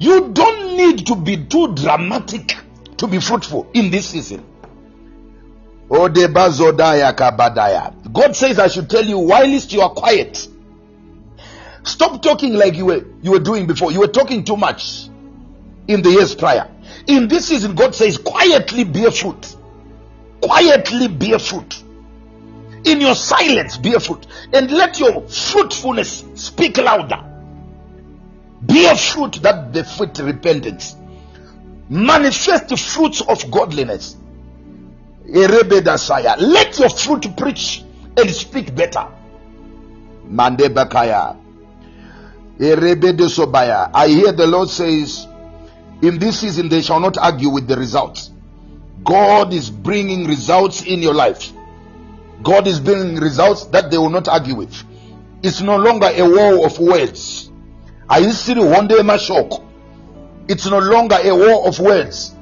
You don't need to be too dramatic to be fruitful in this season. God says I should tell you whilst you are quiet. Stop talking like you were you were doing before. You were talking too much in the years prior. In this season, God says, quietly bear fruit. Quietly bear fruit. In your silence, bear fruit. And let your fruitfulness speak louder. Bear fruit that befit repentance. Manifest the fruits of godliness. Let your fruit preach and speak better. Mandebakaya. I hear the Lord says, in this season they shall not argue with the results. God is bringing results in your life. God is bringing results that they will not argue with. It's no longer a war of words. Ayisiri wonde mashoko. It's no longer a war of words.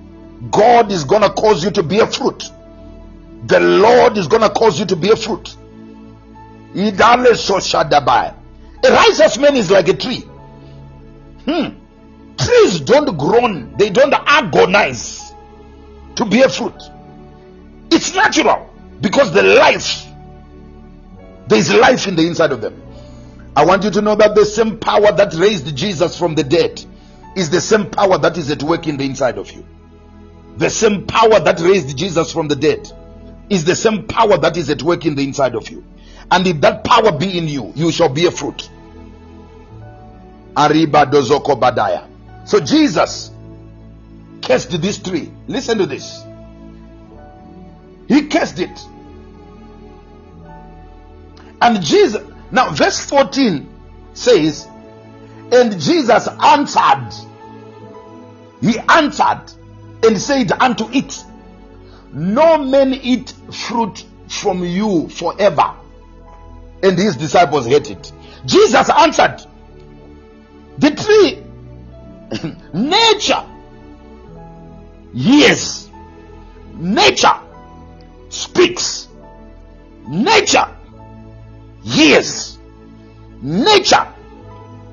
God is gonna cause you to bear fruit. The Lord is gonna cause you to bear fruit. A righteous man is like a tree. Hmm. Trees don't groan, they don't agonize to bear fruit. It's natural because the life, there is life in the inside of them. I want you to know that the same power that raised Jesus from the dead is the same power that is at work in the inside of you. The same power that raised Jesus from the dead is the same power that is at work in the inside of you. And if that power be in you, you shall bear fruit. Ariba dozoko badaya. So Jesus cursed this tree. Listen to this. He cursed it. And Jesus, now verse 14 says, And Jesus answered, He answered and said unto it, No man eat fruit from you forever. And his disciples hate it. Jesus answered, The tree, nature, yes, nature speaks, nature hears, nature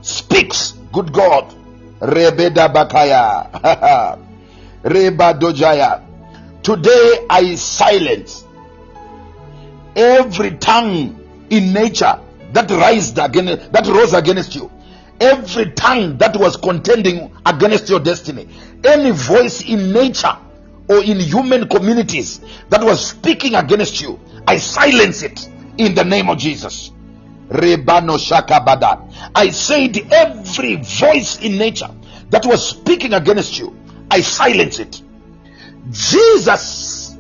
speaks. Good God. Rebeda Bakaya. Reba Dojaya. Today I silence every tongue in nature that raised against that rose against you. Every tongue that was contending against your destiny. Any voice in nature or in human communities that was speaking against you. I silence it in the name of Jesus. I said every voice in nature that was speaking against you, I silence it. Jesus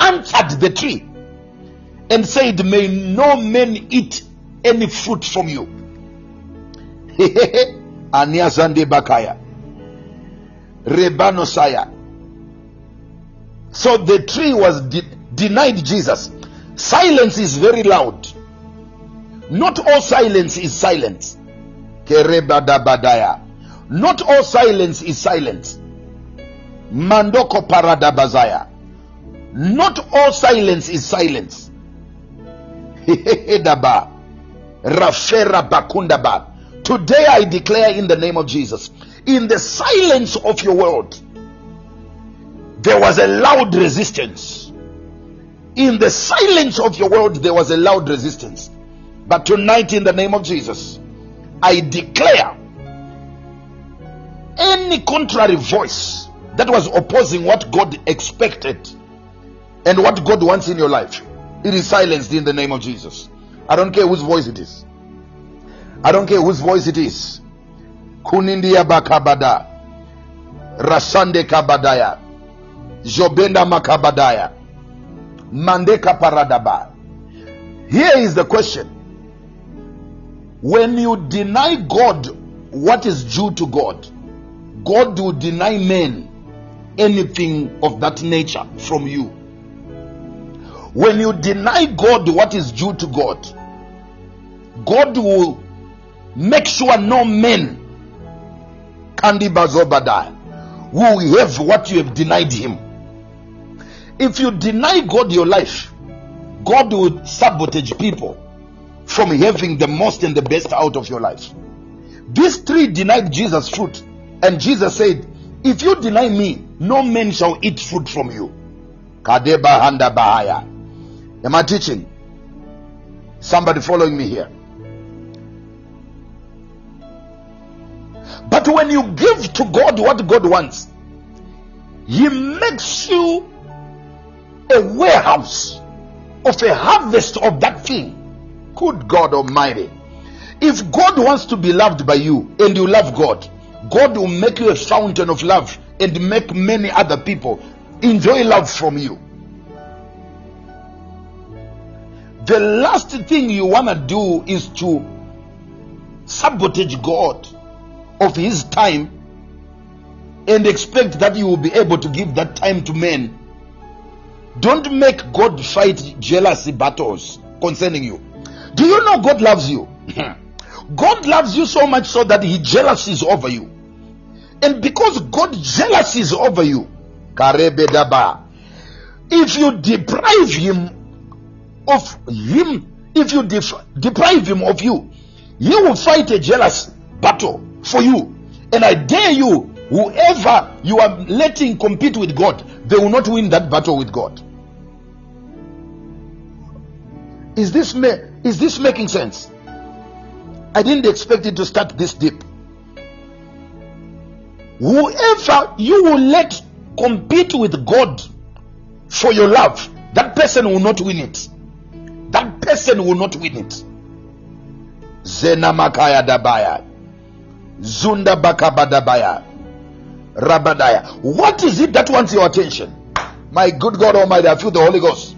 answered the tree and said, May no man eat any fruit from you. Ania Zande Bakaya. Rebano Saya. So the tree was de- denied Jesus. Silence is very loud. Not all silence is silence. Not all silence is silence. Mandoko paradabazaya. Not all silence is silence. Rafera bakundaba. Today I declare in the name of Jesus, in the silence of your world, there was a loud resistance. In the silence of your world, there was a loud resistance. But tonight, in the name of Jesus, I declare any contrary voice that was opposing what God expected and what God wants in your life, it is silenced in the name of Jesus. I don't care whose voice it is. I don't care whose voice it is. Kunindia bakabada. Rasande kabadaya. Jobenda makabadaya. Mandeka paradaba. Here is the question. When you deny God what is due to God, God will deny men anything of that nature from you. When you deny God what is due to God, God will make sure no men kandi bazobada will have what you have denied him. If you deny God your life, God will sabotage people from having the most and the best out of your life. This tree denied Jesus fruit, and Jesus said, If you deny me, no man shall eat fruit from you. Kadeba handa bahaya. Am I teaching? Somebody following me here. But when you give to God what God wants, He makes you a warehouse of a harvest of that thing. Good God Almighty. If God wants to be loved by you and you love God, God will make you a fountain of love and make many other people enjoy love from you. the last thing you want to do is to sabotage God of his time and expect that you will be able to give that time to men. Don't make God fight jealousy battles concerning you. Do you know God loves you? God loves you so much so that he jealousies over you. And because God jealousies over you, if you deprive him of him, if you def- deprive him of you, he will fight a jealous battle for you. And I dare you, whoever you are letting compete with God, they will not win that battle with God. Is this ma- is this making sense? I didn't expect it to start this deep. Whoever you will let compete with God for your love, that person will not win it. That person will not win it. Zena Makaya Dabaya. Zunda Bakabadabaya. Rabadaya. What is it that wants your attention? My good God Almighty, I feel the Holy Ghost.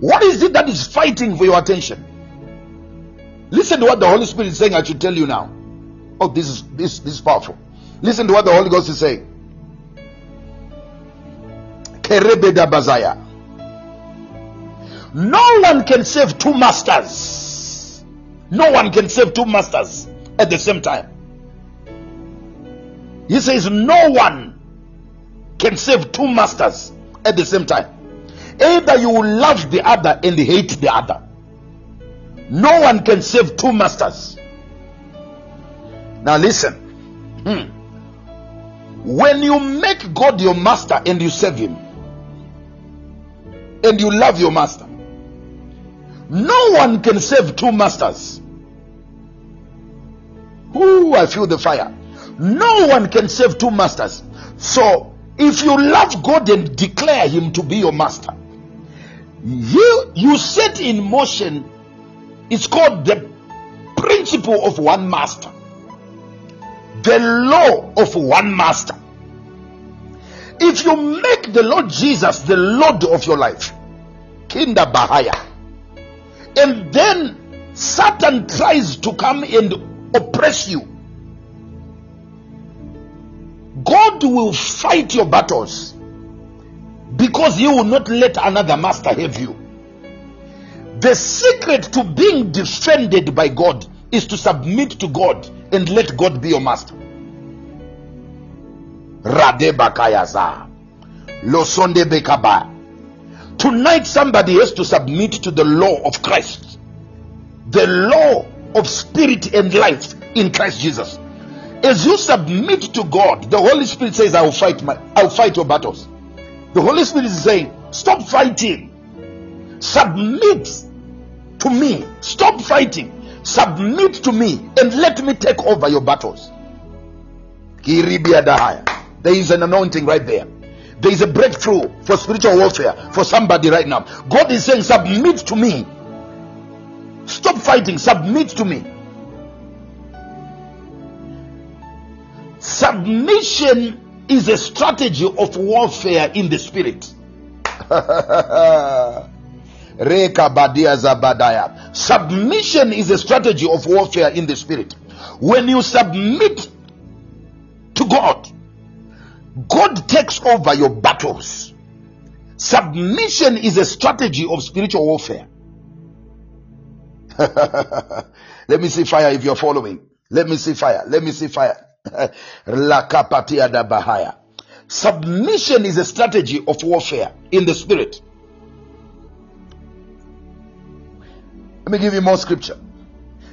What is it that is fighting for your attention? Listen to what the Holy Spirit is saying. I should tell you now. Oh, this is this this is powerful. Listen to what the Holy Ghost is saying. Bazaya. No one can serve two masters. No one can serve two masters at the same time. He says, No one can serve two masters at the same time. Either you will love the other and hate the other. No one can serve two masters. Now, listen. Hmm. When you make God your master and you serve Him, and you love your master, no one can serve two masters. Ooh, I feel the fire. No one can serve two masters. So, if you love God and declare Him to be your master, you, you set in motion, it's called the principle of one master, the law of one master. If you make the Lord Jesus the Lord of your life, Kinda Bahaya, and then Satan tries to come and oppress you, God will fight your battles because you will not let another master have you. The secret to being defended by God is to submit to God and let God be your master. Radebakayaza. Losonde bekaba. Tonight, somebody has to submit to the law of Christ, the law of spirit and life in Christ Jesus. As you submit to God, the Holy Spirit says, I will fight my I'll fight your battles. The Holy Spirit is saying, Stop fighting. Submit to me. Stop fighting. Submit to me and let me take over your battles. There is an anointing right there. There is a breakthrough for spiritual warfare for somebody right now. God is saying, Submit to me. Stop fighting. Submit to me. Submission is a strategy of warfare in the spirit. Submission is a strategy of warfare in the spirit. When you submit to God, God takes over your battles. Submission is a strategy of spiritual warfare. Let me see fire if you're following. Let me see fire. Let me see fire. Submission is a strategy of warfare in the spirit. Let me give you more scripture.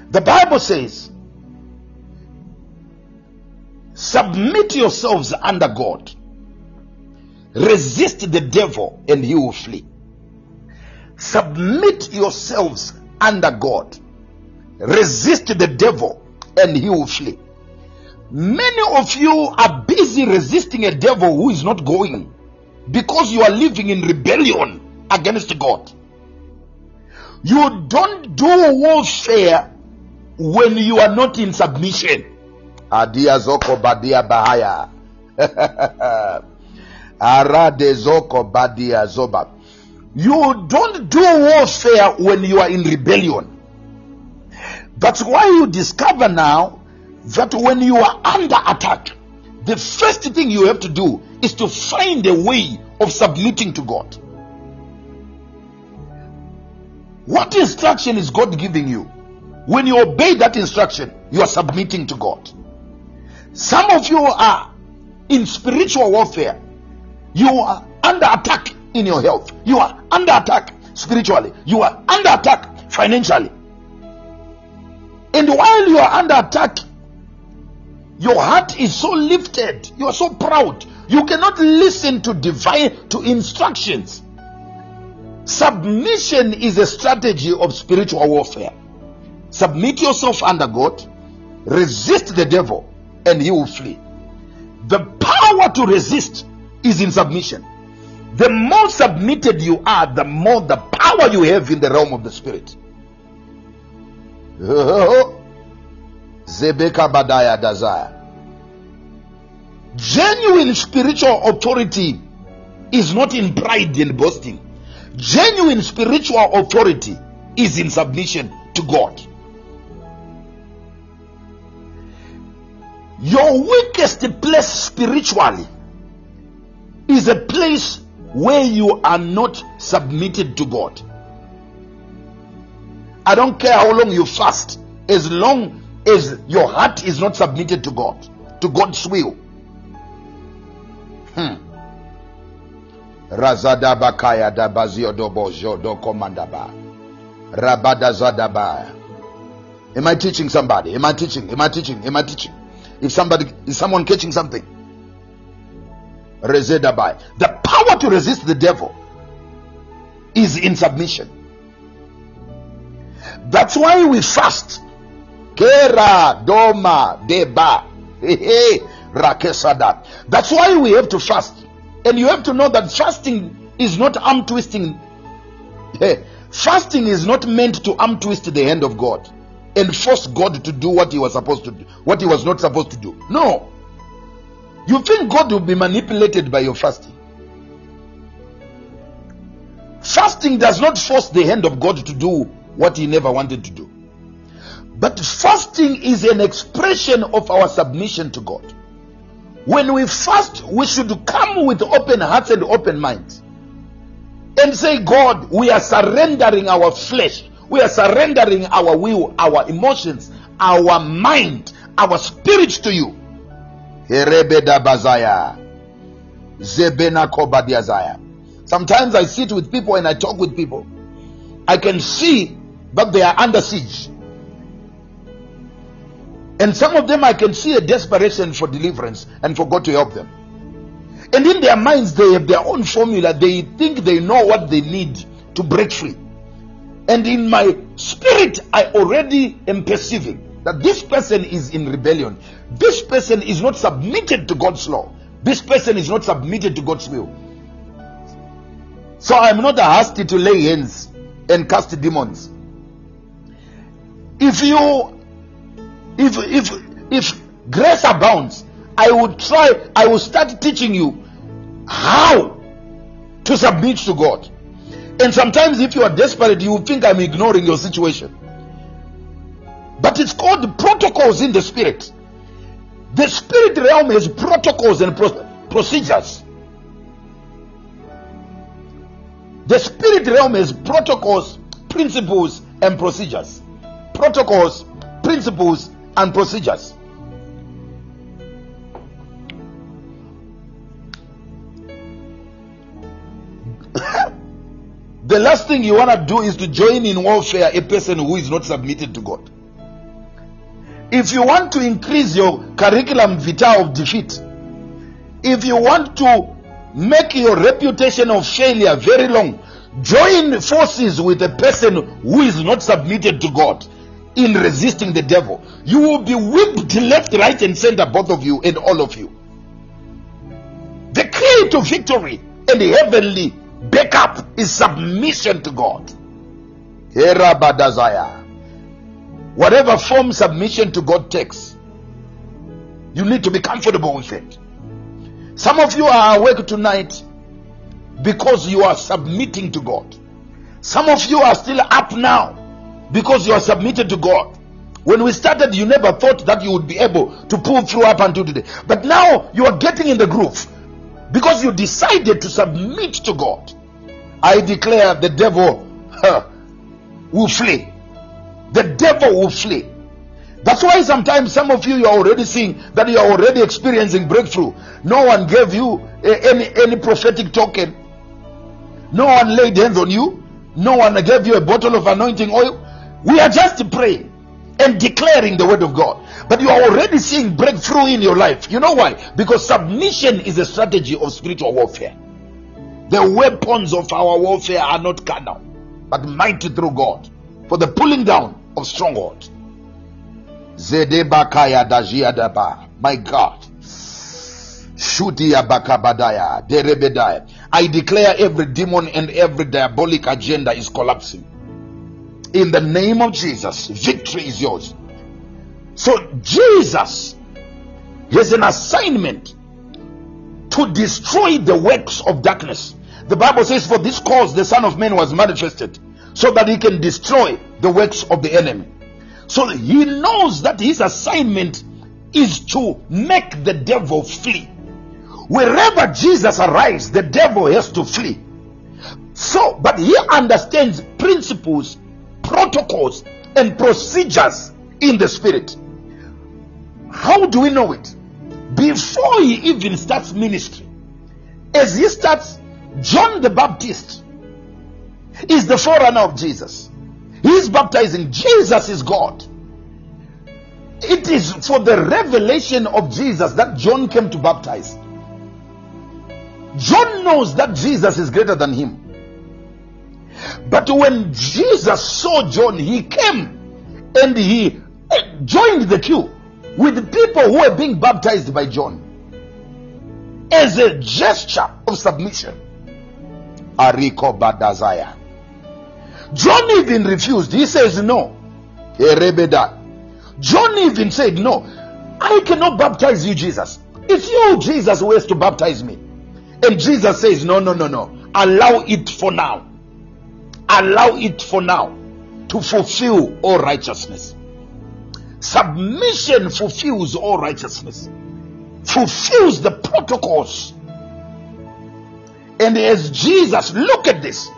The Bible says, Submit yourselves under God. Resist the devil and he will flee. Submit yourselves under God. Resist the devil and he will flee. Many of you are busy resisting a devil who is not going because you are living in rebellion against God. You don't do warfare when you are not in submission. Adia zoko badia bahaya. Arade zoko badia zoba. You don't do warfare when you are in rebellion. That's why you discover now that when you are under attack, the first thing you have to do is to find a way of submitting to God. What instruction is God giving you? When you obey that instruction, you are submitting to God. Some of you are in spiritual warfare. You are under attack in your health. You are under attack spiritually. You are under attack financially. And while you are under attack, your heart is so lifted. You are so proud. You cannot listen to divine to instructions. Submission is a strategy of spiritual warfare. Submit yourself under God, resist the devil, and he will flee. The power to resist is in submission. The more submitted you are, the more the power you have in the realm of the spirit. Zebeka Badaya Dazaya. Genuine spiritual authority is not in pride and boasting. Genuine spiritual authority is in submission to God. Your weakest place spiritually is a place where you are not submitted to God. I don't care how long you fast, as long as your heart is not submitted to God, to God's will. Hmm. Razada bakaya da bazio do bojo do komandaba. Zadaba. Am I teaching somebody? Am I teaching? Am I teaching? Am I teaching? If somebody is someone catching something, Rezedabai. The power to resist the devil is in submission. That's why we fast. Kera doma deba. Hey, rakesada. That's why we have to fast. And you have to know that fasting is not arm twisting. Hey, fasting is not meant to arm twist the hand of God and force God to do what he was supposed to do, what he was not supposed to do. No. You think God will be manipulated by your fasting? Fasting does not force the hand of God to do what he never wanted to do. But fasting is an expression of our submission to God. When we fast, we should come with open hearts and open minds and say, God, we are surrendering our flesh, we are surrendering our will, our emotions, our mind, our spirit to you. Sometimes I sit with people and I talk with people. I can see that they are under siege. And some of them I can see a desperation for deliverance and for God to help them. And in their minds, they have their own formula. They think they know what they need to break free. And in my spirit, I already am perceiving that this person is in rebellion. This person is not submitted to God's law. This person is not submitted to God's will. So I'm not hasty to lay hands and cast demons. If you if if if grace abounds, I will try, I will start teaching you how to submit to God. And sometimes if you are desperate, you think I'm ignoring your situation. But it's called protocols in the spirit. The spirit realm has protocols and pro- procedures. The spirit realm has protocols, principles, and procedures. Protocols, principles, and procedures. the last thing you want to do is to join in warfare a person who is not submitted to God. If you want to increase your curriculum vitae of defeat, if you want to make your reputation of failure very long, join forces with a person who is not submitted to God in resisting the devil. You will be whipped left, right, and center, both of you and all of you. The key to victory and the heavenly backup is submission to God. Whatever form submission to God takes, you need to be comfortable with it. Some of you are awake tonight because you are submitting to God. Some of you are still up now because you are submitted to God. When we started, you never thought that you would be able to pull through up until today. But now you are getting in the groove because you decided to submit to God. I declare the devil huh, will flee. The devil will flee. That's why sometimes some of you, you are already seeing that you are already experiencing breakthrough. No one gave you eh, any, any prophetic token. No one laid hands on you. No one gave you a bottle of anointing oil. We are just praying and declaring the word of God. But you are already seeing breakthrough in your life. You know why? Because submission is a strategy of spiritual warfare. The weapons of our warfare are not carnal, but mighty through God for the pulling down of strongholds. My God. I declare every demon and every diabolic agenda is collapsing. In the name of Jesus, victory is yours. So Jesus has an assignment to destroy the works of darkness. The Bible says, For this cause the Son of Man was manifested, so that he can destroy the works of the enemy. So he knows that his assignment is to make the devil flee. Wherever Jesus arrives, the devil has to flee. So, but he understands principles, protocols, and procedures in the spirit. How do we know it? Before he even starts ministry, as he starts, John the Baptist is the forerunner of Jesus. He is baptizing. Jesus is God. It is for the revelation of Jesus that John came to baptize. John knows that Jesus is greater than him. But when Jesus saw John, he came and he eh, joined the queue with people who were being baptized by John as a gesture of submission. Ariko Badazaya. John even refused. He says, No. John even said, No, I cannot baptize you, Jesus. It's you, Jesus, who has to baptize me. And Jesus says, No, no, no, no. Allow it for now. Allow it for now to fulfill all righteousness. Submission fulfills all righteousness, fulfills the protocols. And as Jesus, look at this.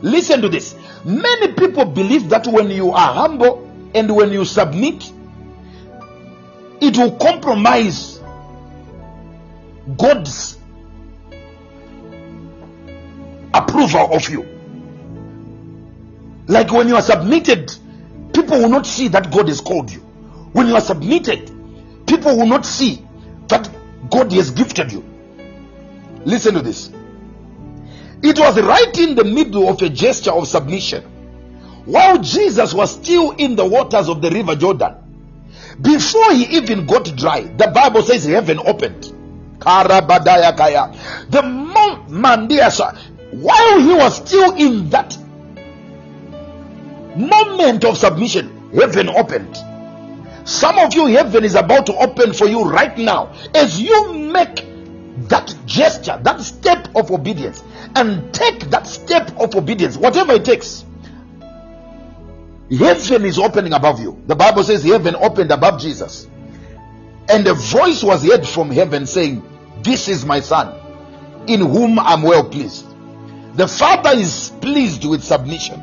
Listen to this. Many people believe that when you are humble and when you submit, it will compromise God's approval of you. Like when you are submitted, people will not see that God has called you. When you are submitted, people will not see that God has gifted you. Listen to this. It was right in the middle of a gesture of submission. While Jesus was still in the waters of the river Jordan, before he even got dry, the Bible says heaven opened. The moment, while he was still in that moment of submission, heaven opened. Some of you, heaven is about to open for you right now as you make that gesture, that step of obedience, and take that step of obedience, whatever it takes. Heaven is opening above you. The Bible says heaven opened above Jesus. And a voice was heard from heaven saying, This is my son, in whom I'm well pleased. The Father is pleased with submission.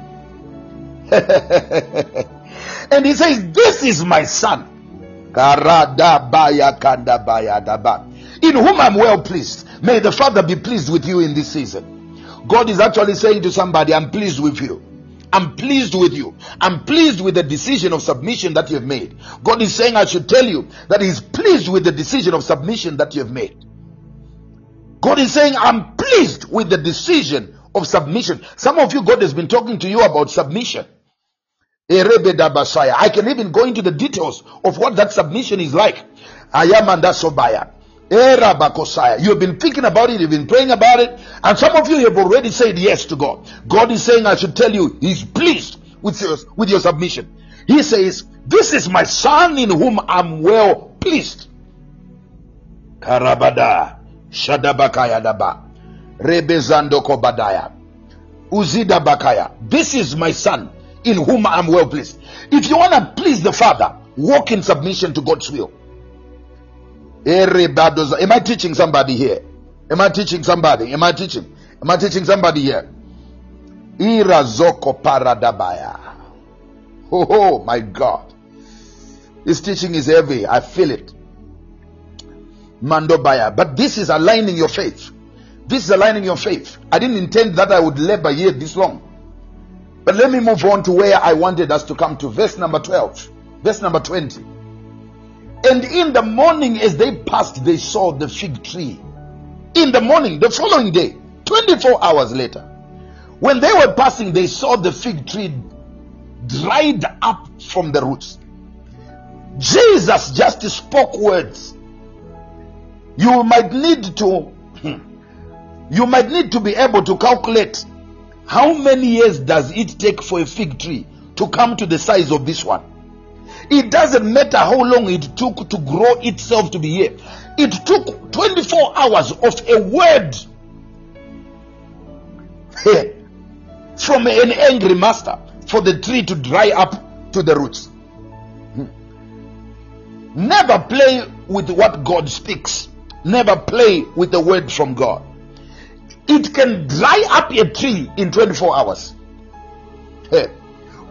and he says, This is my son. In whom I'm well pleased. May the Father be pleased with you in this season. God is actually saying to somebody, I'm pleased with you. I'm pleased with you. I'm pleased with the decision of submission that you have made. God is saying, I should tell you that He's pleased with the decision of submission that you have made. God is saying, I'm pleased with the decision of submission. Some of you, God has been talking to you about submission. I can even go into the details of what that submission is like. Ayamanda Sobaya. You have been thinking about it, you've been praying about it, and some of you have already said yes to God. God is saying, I should tell you, He's pleased with your, with your submission. He says, This is my son in whom I'm well pleased. Karabada, Shadabakayadaba. Rebezando Kobadaya. Uzida Bakaya. This is my son in whom I am well pleased. If you want to please the Father, walk in submission to God's will. Am I teaching somebody here? Am I teaching somebody? Am I teaching? Am I teaching somebody here? Irazoko paradabaya. Oh, oh my God. This teaching is heavy. I feel it. Mandobaya. But this is aligning your faith. This is aligning your faith. I didn't intend that I would labor here this long. But let me move on to where I wanted us to come to. Verse number 12. Verse number 20. And in the morning, as they passed, they saw the fig tree. In the morning, the following day, 24 hours later, when they were passing, they saw the fig tree dried up from the roots. Jesus just spoke words. You might need to, hmm, you might need to be able to calculate how many years does it take for a fig tree to come to the size of this one. It doesn't matter how long it took to grow itself to be here. It took 24 hours of a word from an angry master for the tree to dry up to the roots. Hmm. Never play with what God speaks. Never play with the word from God. It can dry up a tree in 24 hours. Hey,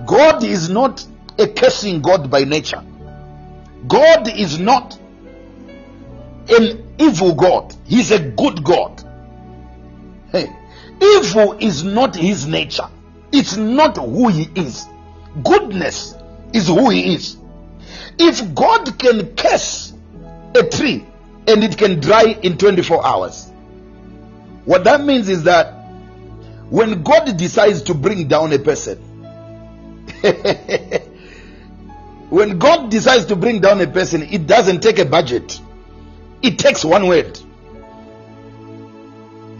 God is not a cursing God by nature. God is not an evil God. He's a good God. Hey, evil is not his nature. It's not who he is. Goodness is who he is. If God can curse a tree and it can dry in 24 hours, what that means is that when God decides to bring down a person, when God decides to bring down a person, it doesn't take a budget, it takes one word.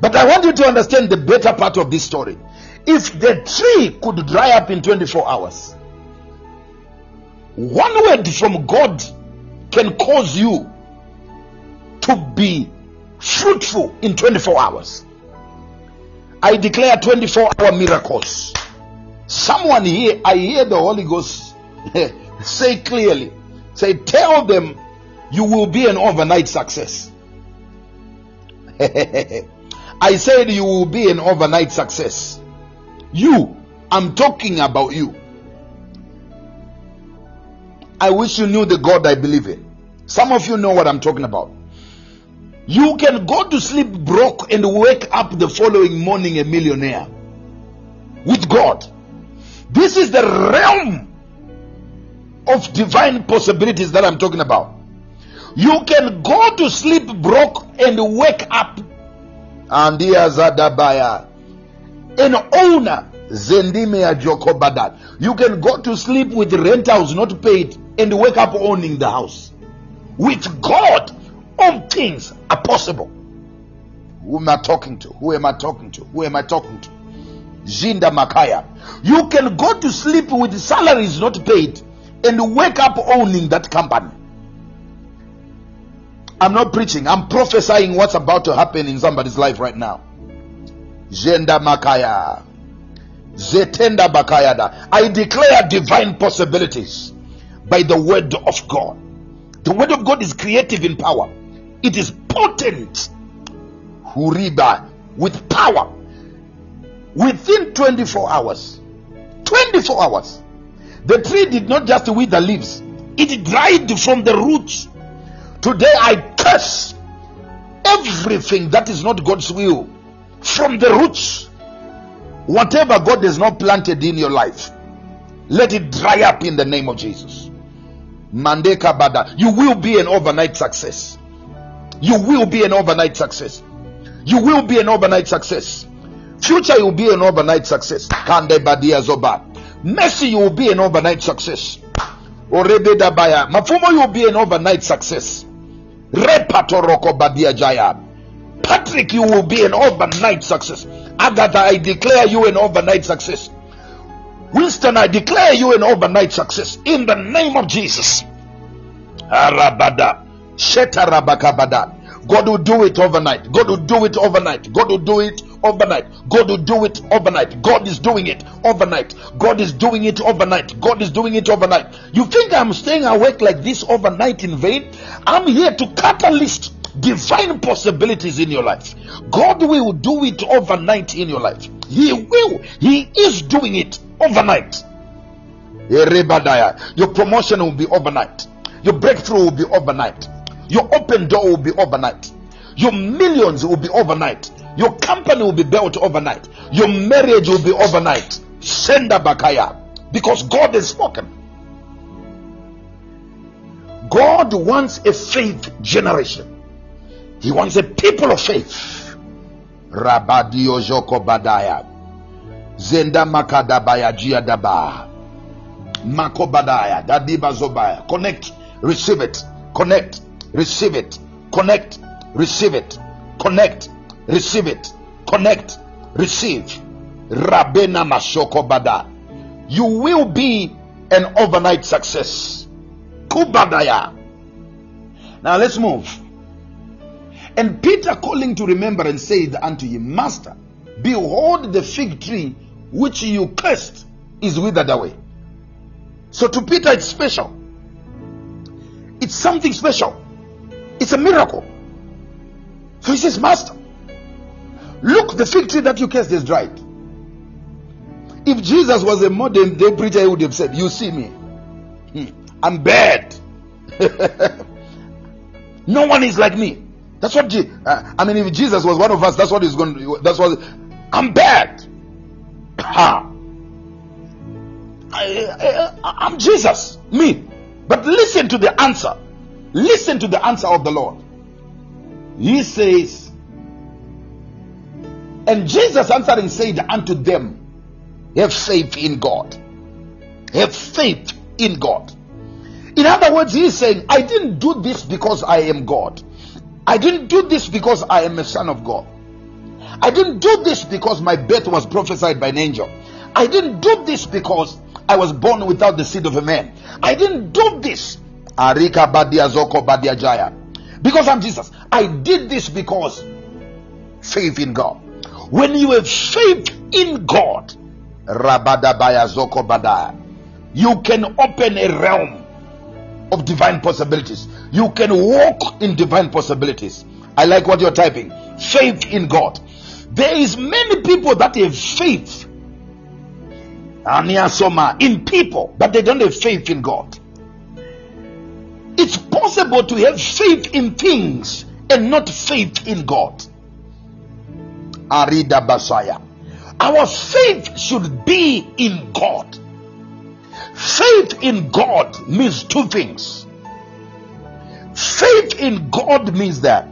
But I want you to understand the better part of this story. If the tree could dry up in 24 hours, one word from God can cause you to be fruitful in 24 hours. I declare 24 hour miracles. Someone here, I hear the Holy Ghost say clearly, say, tell them you will be an overnight success. I said you will be an overnight success. You, I'm talking about you. I wish you knew the God I believe in. Some of you know what I'm talking about. You can go to sleep broke and wake up the following morning a millionaire with God. This is the realm of divine possibilities that I'm talking about. You can go to sleep broke and wake up and Zadabaya, an owner Zendime Jokobadat. You can go to sleep with rentals not paid and wake up owning the house. With God, all things are possible. Who am I talking to? Who am I talking to? Who am I talking to? Jinda Makaya. You can go to sleep with salaries not paid and wake up owning that company. I'm not preaching, I'm prophesying what's about to happen in somebody's life right now. Jenda Makaya. Zetenda Bakayada. I declare divine possibilities by the word of God. The word of God is creative in power, it is potent. Huriba with power. Within 24 hours, 24 hours, the tree did not just wither leaves, it dried from the roots. Today I curse everything that is not God's will from the roots. Whatever God has not planted in your life, let it dry up in the name of Jesus. Mandeka Bada, you will be an overnight success. You will be an overnight success. You will be an overnight success. Future, you will be an overnight success. Kande Badia Zoba. Mercy, you will be an overnight success. Orebeda Baya. Mafumo, you will be an overnight success. Repatoroko Badia Jaya. Patrick, you will be an overnight success. Agatha, I declare you an overnight success. Winston, I declare you an overnight success in the name of Jesus. Arabada. Shetarabakabada. God will do it overnight. God will do it overnight. God will do it overnight. God will do it overnight. God is doing it overnight. God is doing it overnight. God is doing it overnight. You think I'm staying awake like this overnight in vain? I'm here to catalyst divine possibilities in your life. God will do it overnight in your life. He will. He is doing it overnight. Your promotion will be overnight. Your breakthrough will be overnight. Your open door will be overnight. Your millions will be overnight. Your company will be built overnight. Your marriage will be overnight. Senda Bakaya. Because God has spoken. God wants a faith generation. He wants a people of faith. Rabadio Joko Badaya. Zenda Makadabaya Jiadaba. Makobadaya. Dadiba Zobaya. Connect. Receive it. Connect. Receive it. Connect. Receive it. Connect. Receive it. Connect. Receive. Rabena Mashoko Bada. You will be an overnight success. Kubadaya. Now let's move. And Peter calling to remembrance said unto him, Master, behold the fig tree which you cursed is withered away. So to Peter it's special. It's something special. It's a miracle. So he says, Master, look, the fig tree that you cursed is dried. If Jesus was a modern day preacher, he would have said, You see me. Hmm, I'm bad. no one is like me. That's what. Uh, I mean, if Jesus was one of us, that's what he's going. to That's what. I'm bad. Ha. I, I, I'm Jesus, me. But listen to the answer. Listen to the answer of the Lord. He says, and Jesus answering said unto them, Have faith in God. Have faith in God. In other words, he is saying, I didn't do this because I am God. I didn't do this because I am a son of God. I didn't do this because my birth was prophesied by an angel. I didn't do this because I was born without the seed of a man. I didn't do this. Arika Badia Zoko Badia Jaya. Because I'm Jesus. I did this because faith in God. When you have faith in God, Zoko Badaya, you can open a realm of divine possibilities. You can walk in divine possibilities. I like what you're typing. Faith in God. There is many people that have faith in people, but they don't have faith in God. It's possible to have faith in things and not faith in God. Arida Basaya. Our faith should be in God. Faith in God means two things. Faith in God means that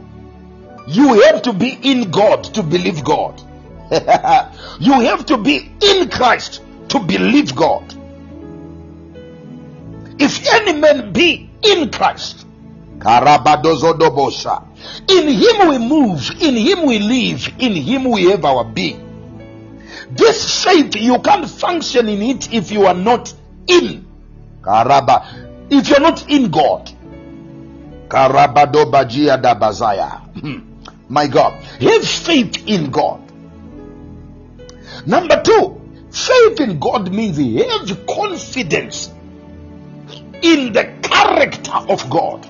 you have to be in God to believe God. you have to be in Christ to believe God. If any man be in Christ, in him we move, in him we live, in him we have our being. This faith, you can't function in it if you are not in. Karaba. If you're not in God. Hmm. My God. Have faith in God. Number two, faith in God means have confidence in the character of God.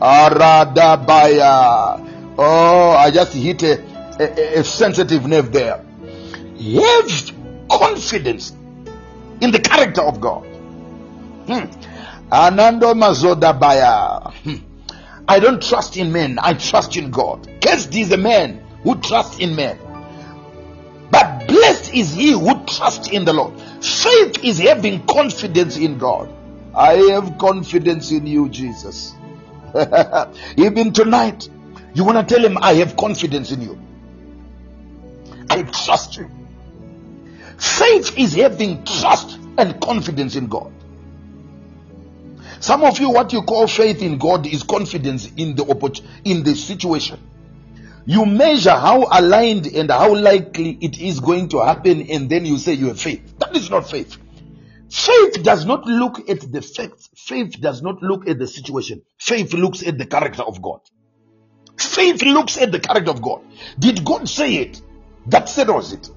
Aradabaya. Oh, I just hit a, a, a sensitive nerve there. Have confidence in the character of God. Hmm. Hmm. I don't trust in men, I trust in God. Cursed is the man who trusts in men. But blessed is he who trusts in the Lord. Faith is having confidence in God. I have confidence in you, Jesus. Even tonight, you want to tell him, I have confidence in you. I trust you. Faith is having trust and confidence in God. Some of you, what you call faith in God is confidence in the in the situation. You measure how aligned and how likely it is going to happen, and then you say you have faith. That is not faith. Faith does not look at the facts. Faith does not look at the situation. Faith looks at the character of God. Faith looks at the character of God. Did God say it? That settles it.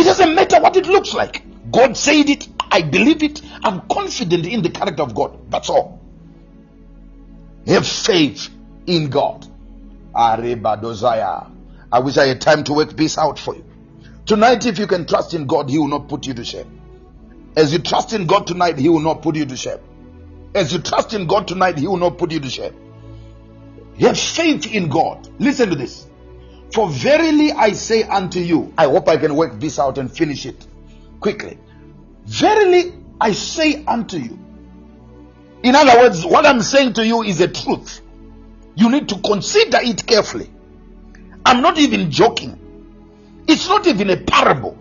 It doesn't matter what it looks like. God said it. I believe it. I'm confident in the character of God. That's all. Have faith in God. I wish I had time to work this out for you. Tonight, if you can trust in God, He will not put you to shame. As you trust in God tonight, He will not put you to shame. As you trust in God tonight, He will not put you to shame. Have faith in God. Listen to this. For verily I say unto you, I hope I can work this out and finish it quickly. Verily I say unto you. In other words, what I'm saying to you is a truth. You need to consider it carefully. I'm not even joking. It's not even a parable.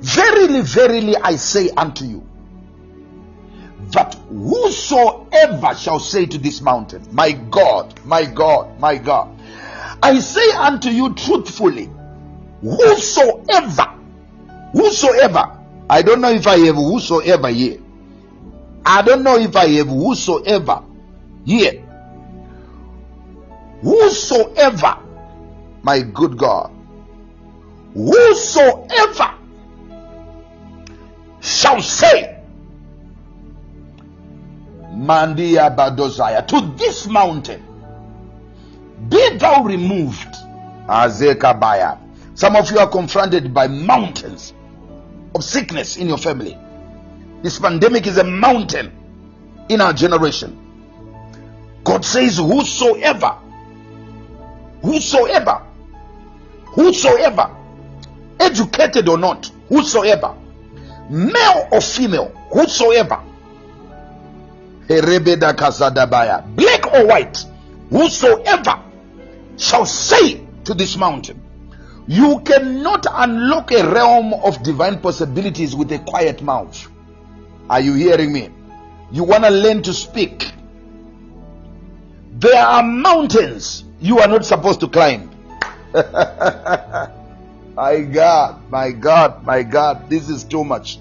Verily, verily, I say unto you, that whosoever shall say to this mountain, My God, my God, my God, I say unto you truthfully, whosoever, whosoever, I don't know if I have whosoever here. I don't know if I have whosoever here. Whosoever, my good God, whosoever shall say, Mandia Badosaya, to this mountain, be thou removed. Azekabaya. Some of you are confronted by mountains of sickness in your family. This pandemic is a mountain in our generation. God says, Whosoever, whosoever, whosoever, educated or not, whosoever, male or female, whosoever, black or white, whosoever shall say to this mountain, you cannot unlock a realm of divine possibilities with a quiet mouth. Are you hearing me? You want to learn to speak. There are mountains you are not supposed to climb. my God, my God, my God, this is too much.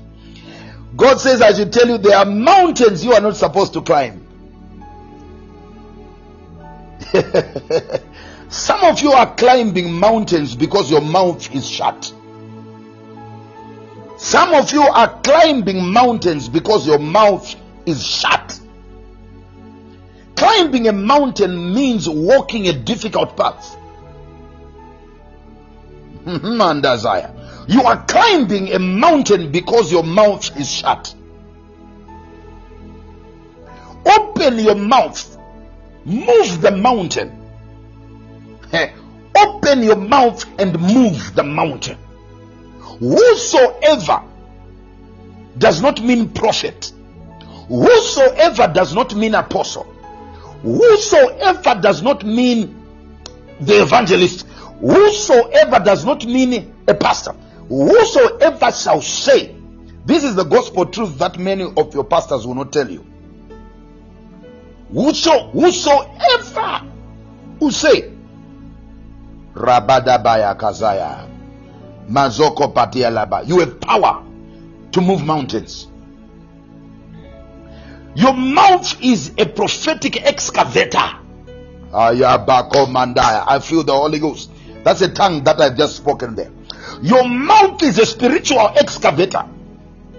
God says, I should tell you, there are mountains you are not supposed to climb. Some of you are climbing mountains because your mouth is shut. Some of you are climbing mountains because your mouth is shut. Climbing a mountain means walking a difficult path. Mandazaya. You are climbing a mountain because your mouth is shut. Open your mouth. Move the mountain. Open your mouth and move the mountain. Whosoever does not mean prophet. Whosoever does not mean apostle. Whosoever does not mean the evangelist. Whosoever does not mean a pastor. Whosoever shall say, this is the gospel truth that many of your pastors will not tell you. Whoso, whosoever who say, Rabadabaya Kazaya, Mazoko Patialaba, you have power to move mountains. Your mouth is a prophetic excavator. I feel the Holy Ghost. That's a tongue that I've just spoken there. Your mouth is a spiritual excavator.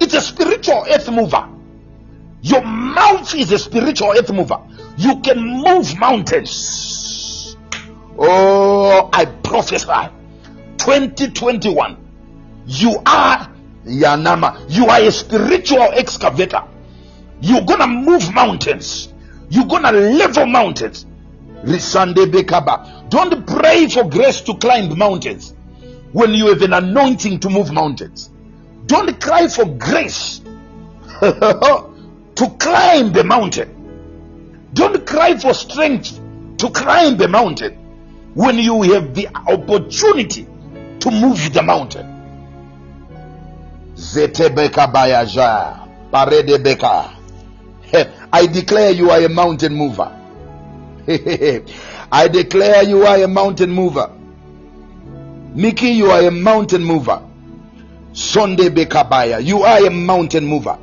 It's a spiritual earth mover. Your mouth is a spiritual earth mover. You can move mountains. Oh, I prophesy. 2021. You are Yanama. You are a spiritual excavator. You're gonna move mountains. You're gonna level mountains. Don't pray for grace to climb mountains when you have an anointing to move mountains. Don't cry for grace to climb the mountain. Don't cry for strength to climb the mountain when you have the opportunity to move the mountain. Zetebeka bayaja. I declare you are a mountain mover. I declare you are a mountain mover. Mickey, you are a mountain mover. Sonde Bekabaya, you are a mountain mover.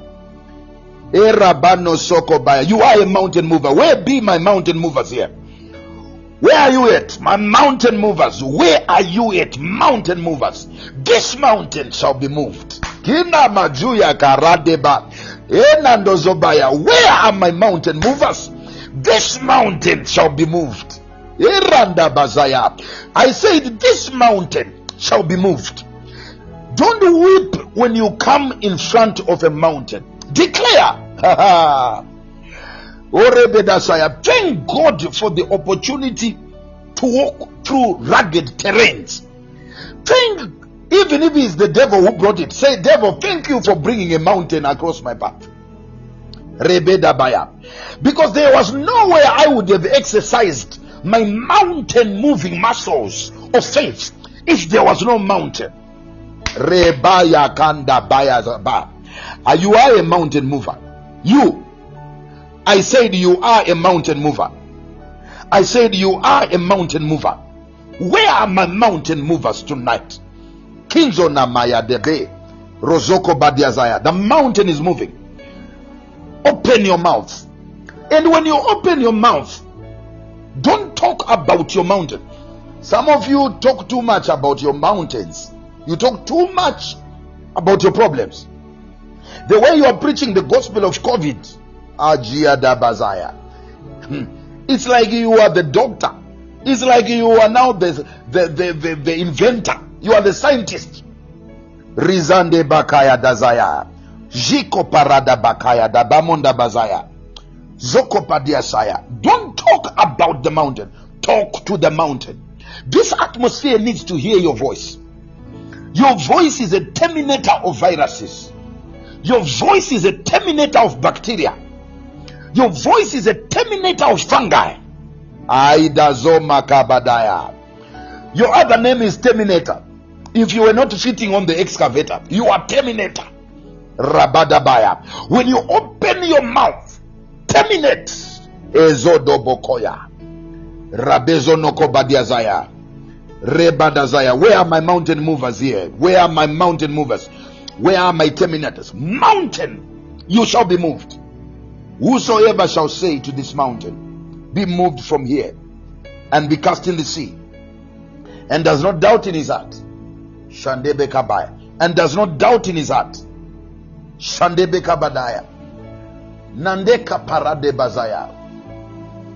Erabano Sokobaya, you are a mountain mover. Where be my mountain movers here? Where are you at? My mountain movers. Where are you at? Mountain movers. This mountain shall be moved. Kina majuya karadeba. Enando zobaya. Where are my mountain movers? This mountain shall be moved. I said, This mountain shall be moved. Don't weep when you come in front of a mountain. Declare. Thank God for the opportunity to walk through rugged terrains. Thank, even if it's the devil who brought it, say, Devil, thank you for bringing a mountain across my path. Rebedabaya. Because there was no way I would have exercised my mountain moving muscles of faith if there was no mountain. Rebaya kanda. Are you are a mountain mover? You. I said you are a mountain mover. I said you are a mountain mover. Where are my mountain movers tonight? Kinzo na maya debe. Rozoko badiazaya. The mountain is moving. Open your mouth. And when you open your mouth, don't talk about your mountain. Some of you talk too much about your mountains. You talk too much about your problems. The way you are preaching the gospel of COVID. Hmm. It's like you are the doctor. It's like you are now the, the, the, the, the inventor. You are the scientist. Rizande Bakaya Dazaya. Jiko Parada Bakaya Dabamonda Bazaya. Zoko Padiasaya. Don't talk about the mountain. Talk to the mountain. This atmosphere needs to hear your voice. Your voice is a terminator of viruses. Your voice is a terminator of bacteria. Your voice is a terminator of fungi. Aidazoma kabadaya. Your other name is Terminator. If you were not fitting on the excavator, you are Terminator. Rabadabaya. When you open your mouth, terminate. Ezodobokoya. Rabezonoko badiazaya. Rebadazaya. Where are my mountain movers here? Where are my mountain movers? Where are my terminators? Mountain, you shall be moved. Whosoever shall say to this mountain, Be moved from here and be cast in the sea, and does not doubt in his heart, Shandebe Kabaya, and does not doubt in his heart, Shandebe Kabadaya, Nandeka Parade Bazaya,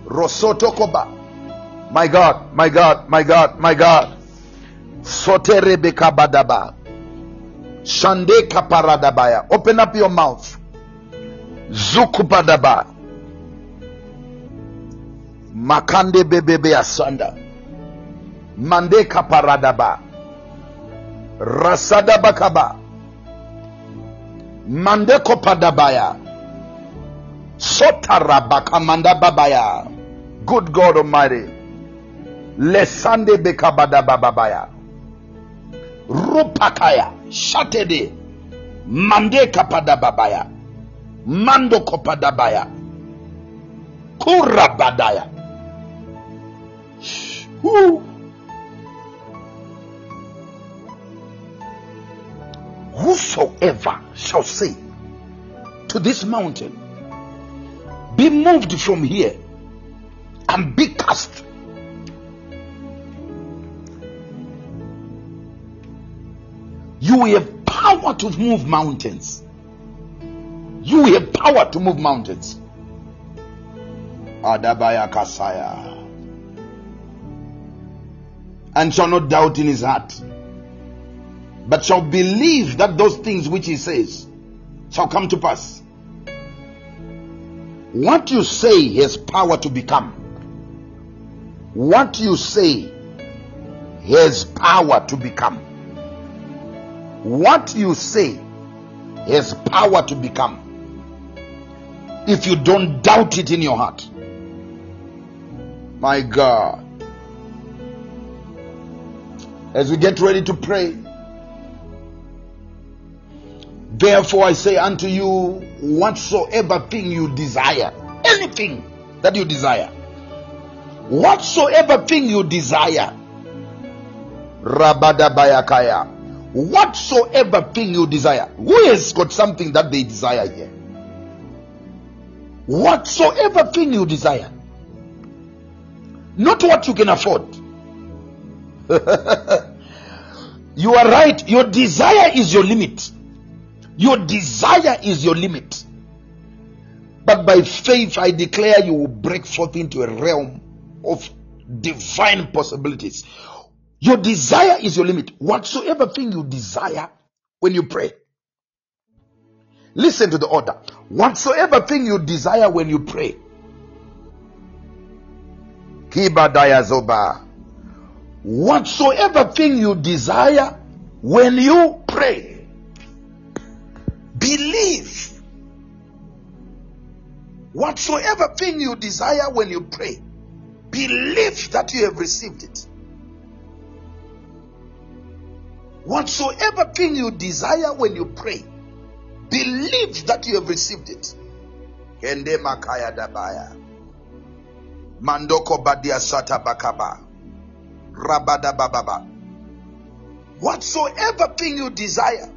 Rosotokoba, my God, my God, my God, my God, Soterebe Kabadaba, Shande Kaparadabaya, open up your mouth. Zukupadaba. Makande bebebe asanda. Mande kaparadaba. Rasada bakaba. Mande kopadabaya. Sotara bakamanda babaya. Good God Almighty. Lesande bekabada babaya. Rupakaya. Shatede. Mande kapada babaya. Mando kopadabaya. Kurabadaya. Woo. Whosoever shall say to this mountain, Be moved from here and be cast. You have power to move mountains. You have power to move mountains. Adabaya Kasaya. And shall not doubt in his heart, but shall believe that those things which he says shall come to pass. What you say has power to become. What you say has power to become. What you say has power to become if you don't doubt it in your heart. My God. As we get ready to pray, therefore I say unto you, whatsoever thing you desire, anything that you desire, whatsoever thing you desire, Rabadabayakaya, Whatsoever thing you desire. Who has got something that they desire here? Whatsoever thing you desire. Not what you can afford. you are right. Your desire is your limit. Your desire is your limit. But by faith, I declare you will break forth into a realm of divine possibilities. Your desire is your limit. Whatsoever thing you desire when you pray. Listen to the order. Whatsoever thing you desire when you pray. Whatsoever thing you desire when you pray. Believe. Whatsoever thing you desire when you pray. Believe that you have received it. Whatsoever thing you desire when you pray, believe that you have received it. Kende makaya dabaya. Mandoko badia sata bakaba. Rabada bababa. Whatsoever thing you desire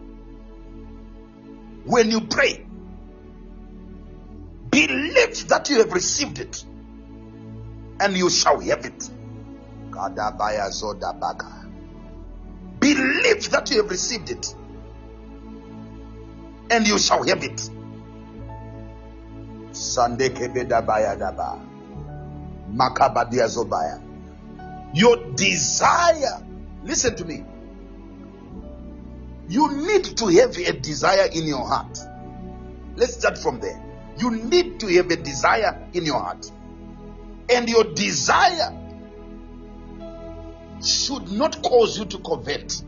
when you pray, believe that you have received it and you shall have it. Believe that you have received it and you shall have it. Sande kebedabaya daba. Makabadia zobaya. Your desire, listen to me. You need to have a desire in your heart. Let's start from there. You need to have a desire in your heart. And your desire should not cause you to covet.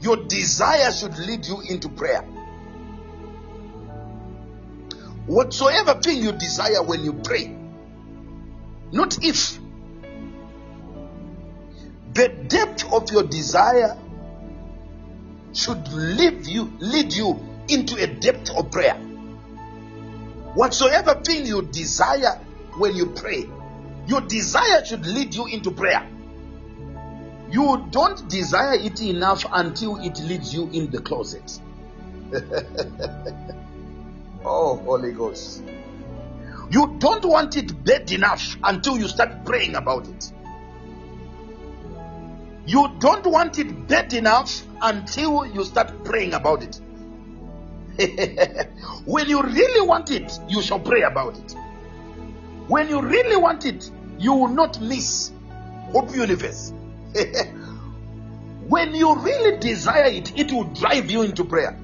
Your desire should lead you into prayer. Whatsoever thing you desire when you pray, not if. The depth of your desire should lead you lead you into a depth of prayer. Whatsoever thing you desire when you pray, your desire should lead you into prayer. You don't desire it enough until it leads you in the closet. oh, Holy Ghost. You don't want it bad enough until you start praying about it. You don't want it bad enough until you start praying about it. when you really want it, you shall pray about it. When you really want it, you will not miss Hope Universe. when you really desire it, it will drive you into prayer.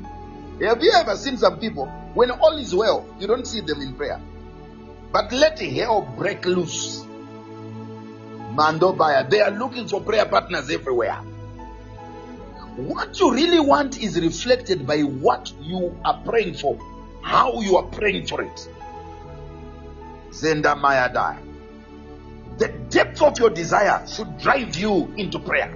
Have you ever seen some people, when all is well, you don't see them in prayer? But let hell break loose. Mando Baya, they are looking for prayer partners everywhere. What you really want is reflected by what you are praying for, how you are praying for it. Zenda Mayada. The depth of your desire should drive you into prayer.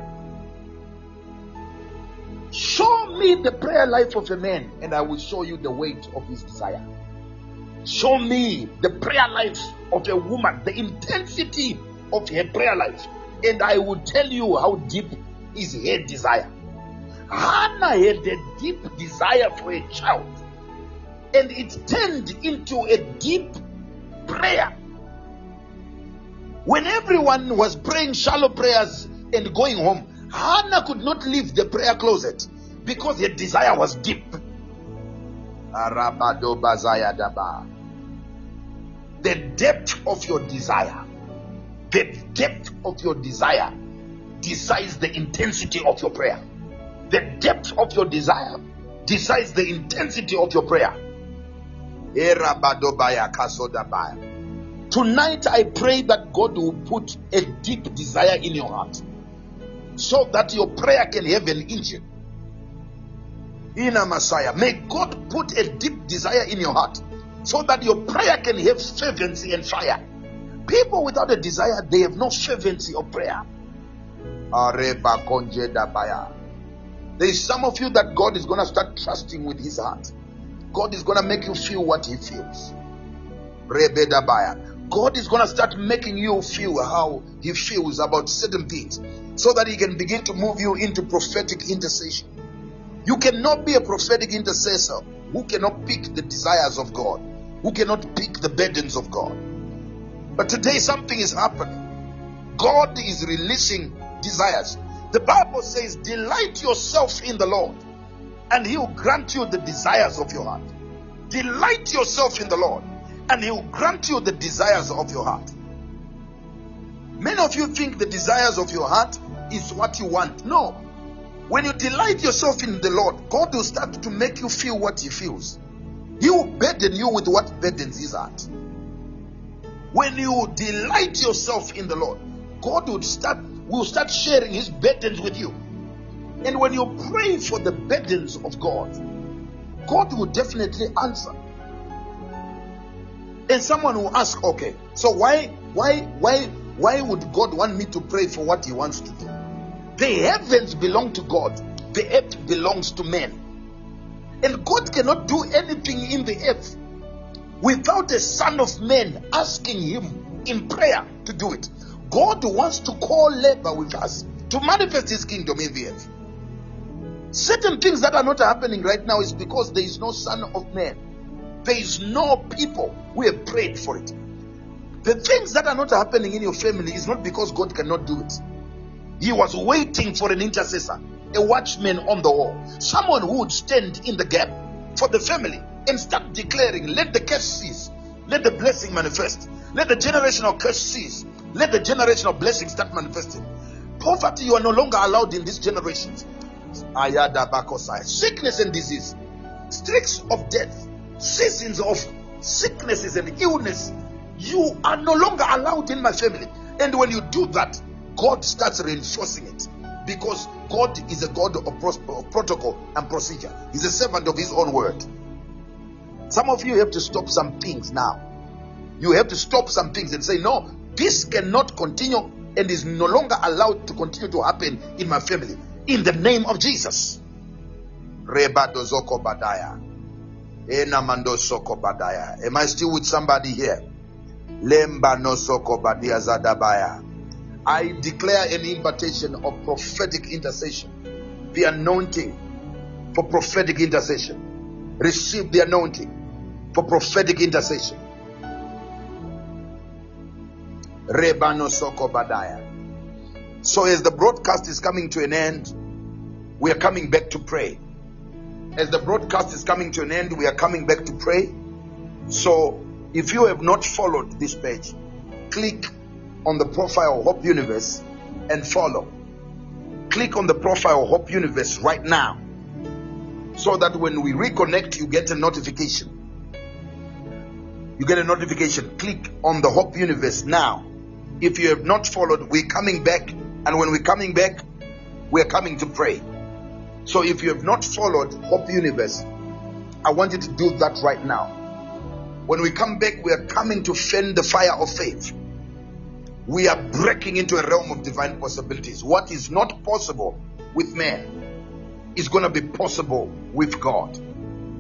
Show me the prayer life of a man, and I will show you the weight of his desire. Show me the prayer life of a woman, the intensity of her prayer life, and I will tell you how deep is her desire. Hannah had a deep desire for a child, and it turned into a deep prayer. When everyone was praying shallow prayers and going home, Hannah could not leave the prayer closet because her desire was deep. The depth of your desire, the depth of your desire decides the intensity of your prayer. The depth of your desire decides the intensity of your prayer. Tonight, I pray that God will put a deep desire in your heart so that your prayer can have an engine. In a Messiah, may God put a deep desire in your heart so that your prayer can have fervency and fire. People without a desire, they have no fervency of prayer. There is some of you that God is going to start trusting with His heart. God is going to make you feel what He feels. God is going to start making you feel how He feels about certain things so that He can begin to move you into prophetic intercession. You cannot be a prophetic intercessor who cannot pick the desires of God, who cannot pick the burdens of God. But today, something is happening. God is releasing desires. The Bible says, Delight yourself in the Lord, and He will grant you the desires of your heart. Delight yourself in the Lord, and He will grant you the desires of your heart. Many of you think the desires of your heart is what you want. No. When you delight yourself in the Lord, God will start to make you feel what He feels. He will burden you with what burdens His heart. When you delight yourself in the Lord, God will start will start sharing His burdens with you. And when you pray for the burdens of God, God will definitely answer. And someone will ask, okay, so why, why, why, why would God want me to pray for what He wants to do? The heavens belong to God, the earth belongs to men. And God cannot do anything in the earth without a son of man asking Him in prayer to do it. God wants to call labor with us to manifest His kingdom in the earth. Certain things that are not happening right now is because there is no Son of Man. There is no people who have prayed for it. The things that are not happening in your family is not because God cannot do it. He was waiting for an intercessor, a watchman on the wall, someone who would stand in the gap for the family and start declaring, let the curse cease, let the blessing manifest, let the generational curse cease, let the generational blessing start manifesting. Poverty, you are no longer allowed in these generations. Sickness and disease, streaks of death, seasons of sicknesses and illness. You are no longer allowed in my family. And when you do that, God starts reinforcing it because God is a God of protocol and procedure. He's a servant of His own word. Some of you have to stop some things now. You have to stop some things and say, No, this cannot continue and is no longer allowed to continue to happen in my family. In the name of Jesus. Reba dozoko badaya. Am I still with somebody here? I declare an invitation of prophetic intercession. The anointing for prophetic intercession. Receive the anointing for prophetic intercession. So, as the broadcast is coming to an end, we are coming back to pray. As the broadcast is coming to an end, we are coming back to pray. So, if you have not followed this page, click on the profile Hope Universe and follow. Click on the profile Hope Universe right now so that when we reconnect, you get a notification. You get a notification. Click on the Hope Universe now. If you have not followed, we're coming back, and when we're coming back, we're coming to pray. So if you have not followed Hope Universe, I want you to do that right now. When we come back, we are coming to fan the fire of faith. We are breaking into a realm of divine possibilities. What is not possible with man is going to be possible with God.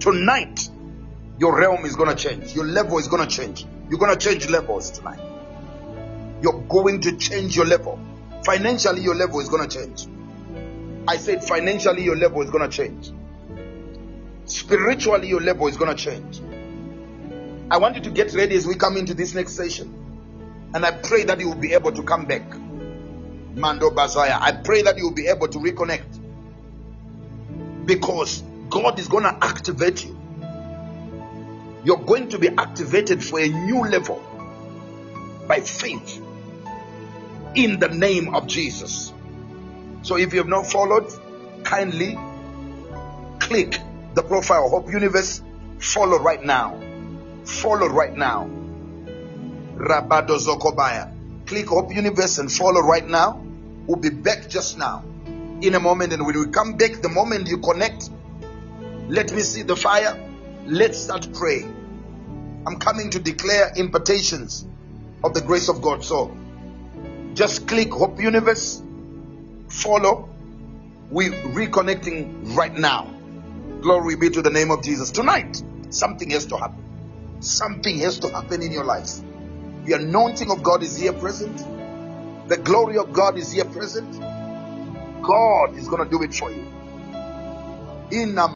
Tonight, your realm is going to change. Your level is going to change. You're going to change levels tonight. You're going to change your level. Financially, your level is going to change. I said, financially, your level is going to change. Spiritually, your level is going to change. I want you to get ready as we come into this next session. And I pray that you will be able to come back. Mando Bazaya. I pray that you will be able to reconnect. Because God is going to activate you. You're going to be activated for a new level by faith in the name of Jesus. So if you have not followed, kindly click the profile Hope Universe. Follow right now. Follow right now. Rabado Zokobaya. Click Hope Universe and follow right now. We'll be back just now in a moment. And when we come back, the moment you connect, let me see the fire. Let's start praying. I'm coming to declare impartations of the grace of God. So just click Hope Universe, follow. We're reconnecting right now. Glory be to the name of Jesus. Tonight, something has to happen. Something has to happen in your life. The anointing of God is here present. The glory of God is here present. God is going to do it for you. In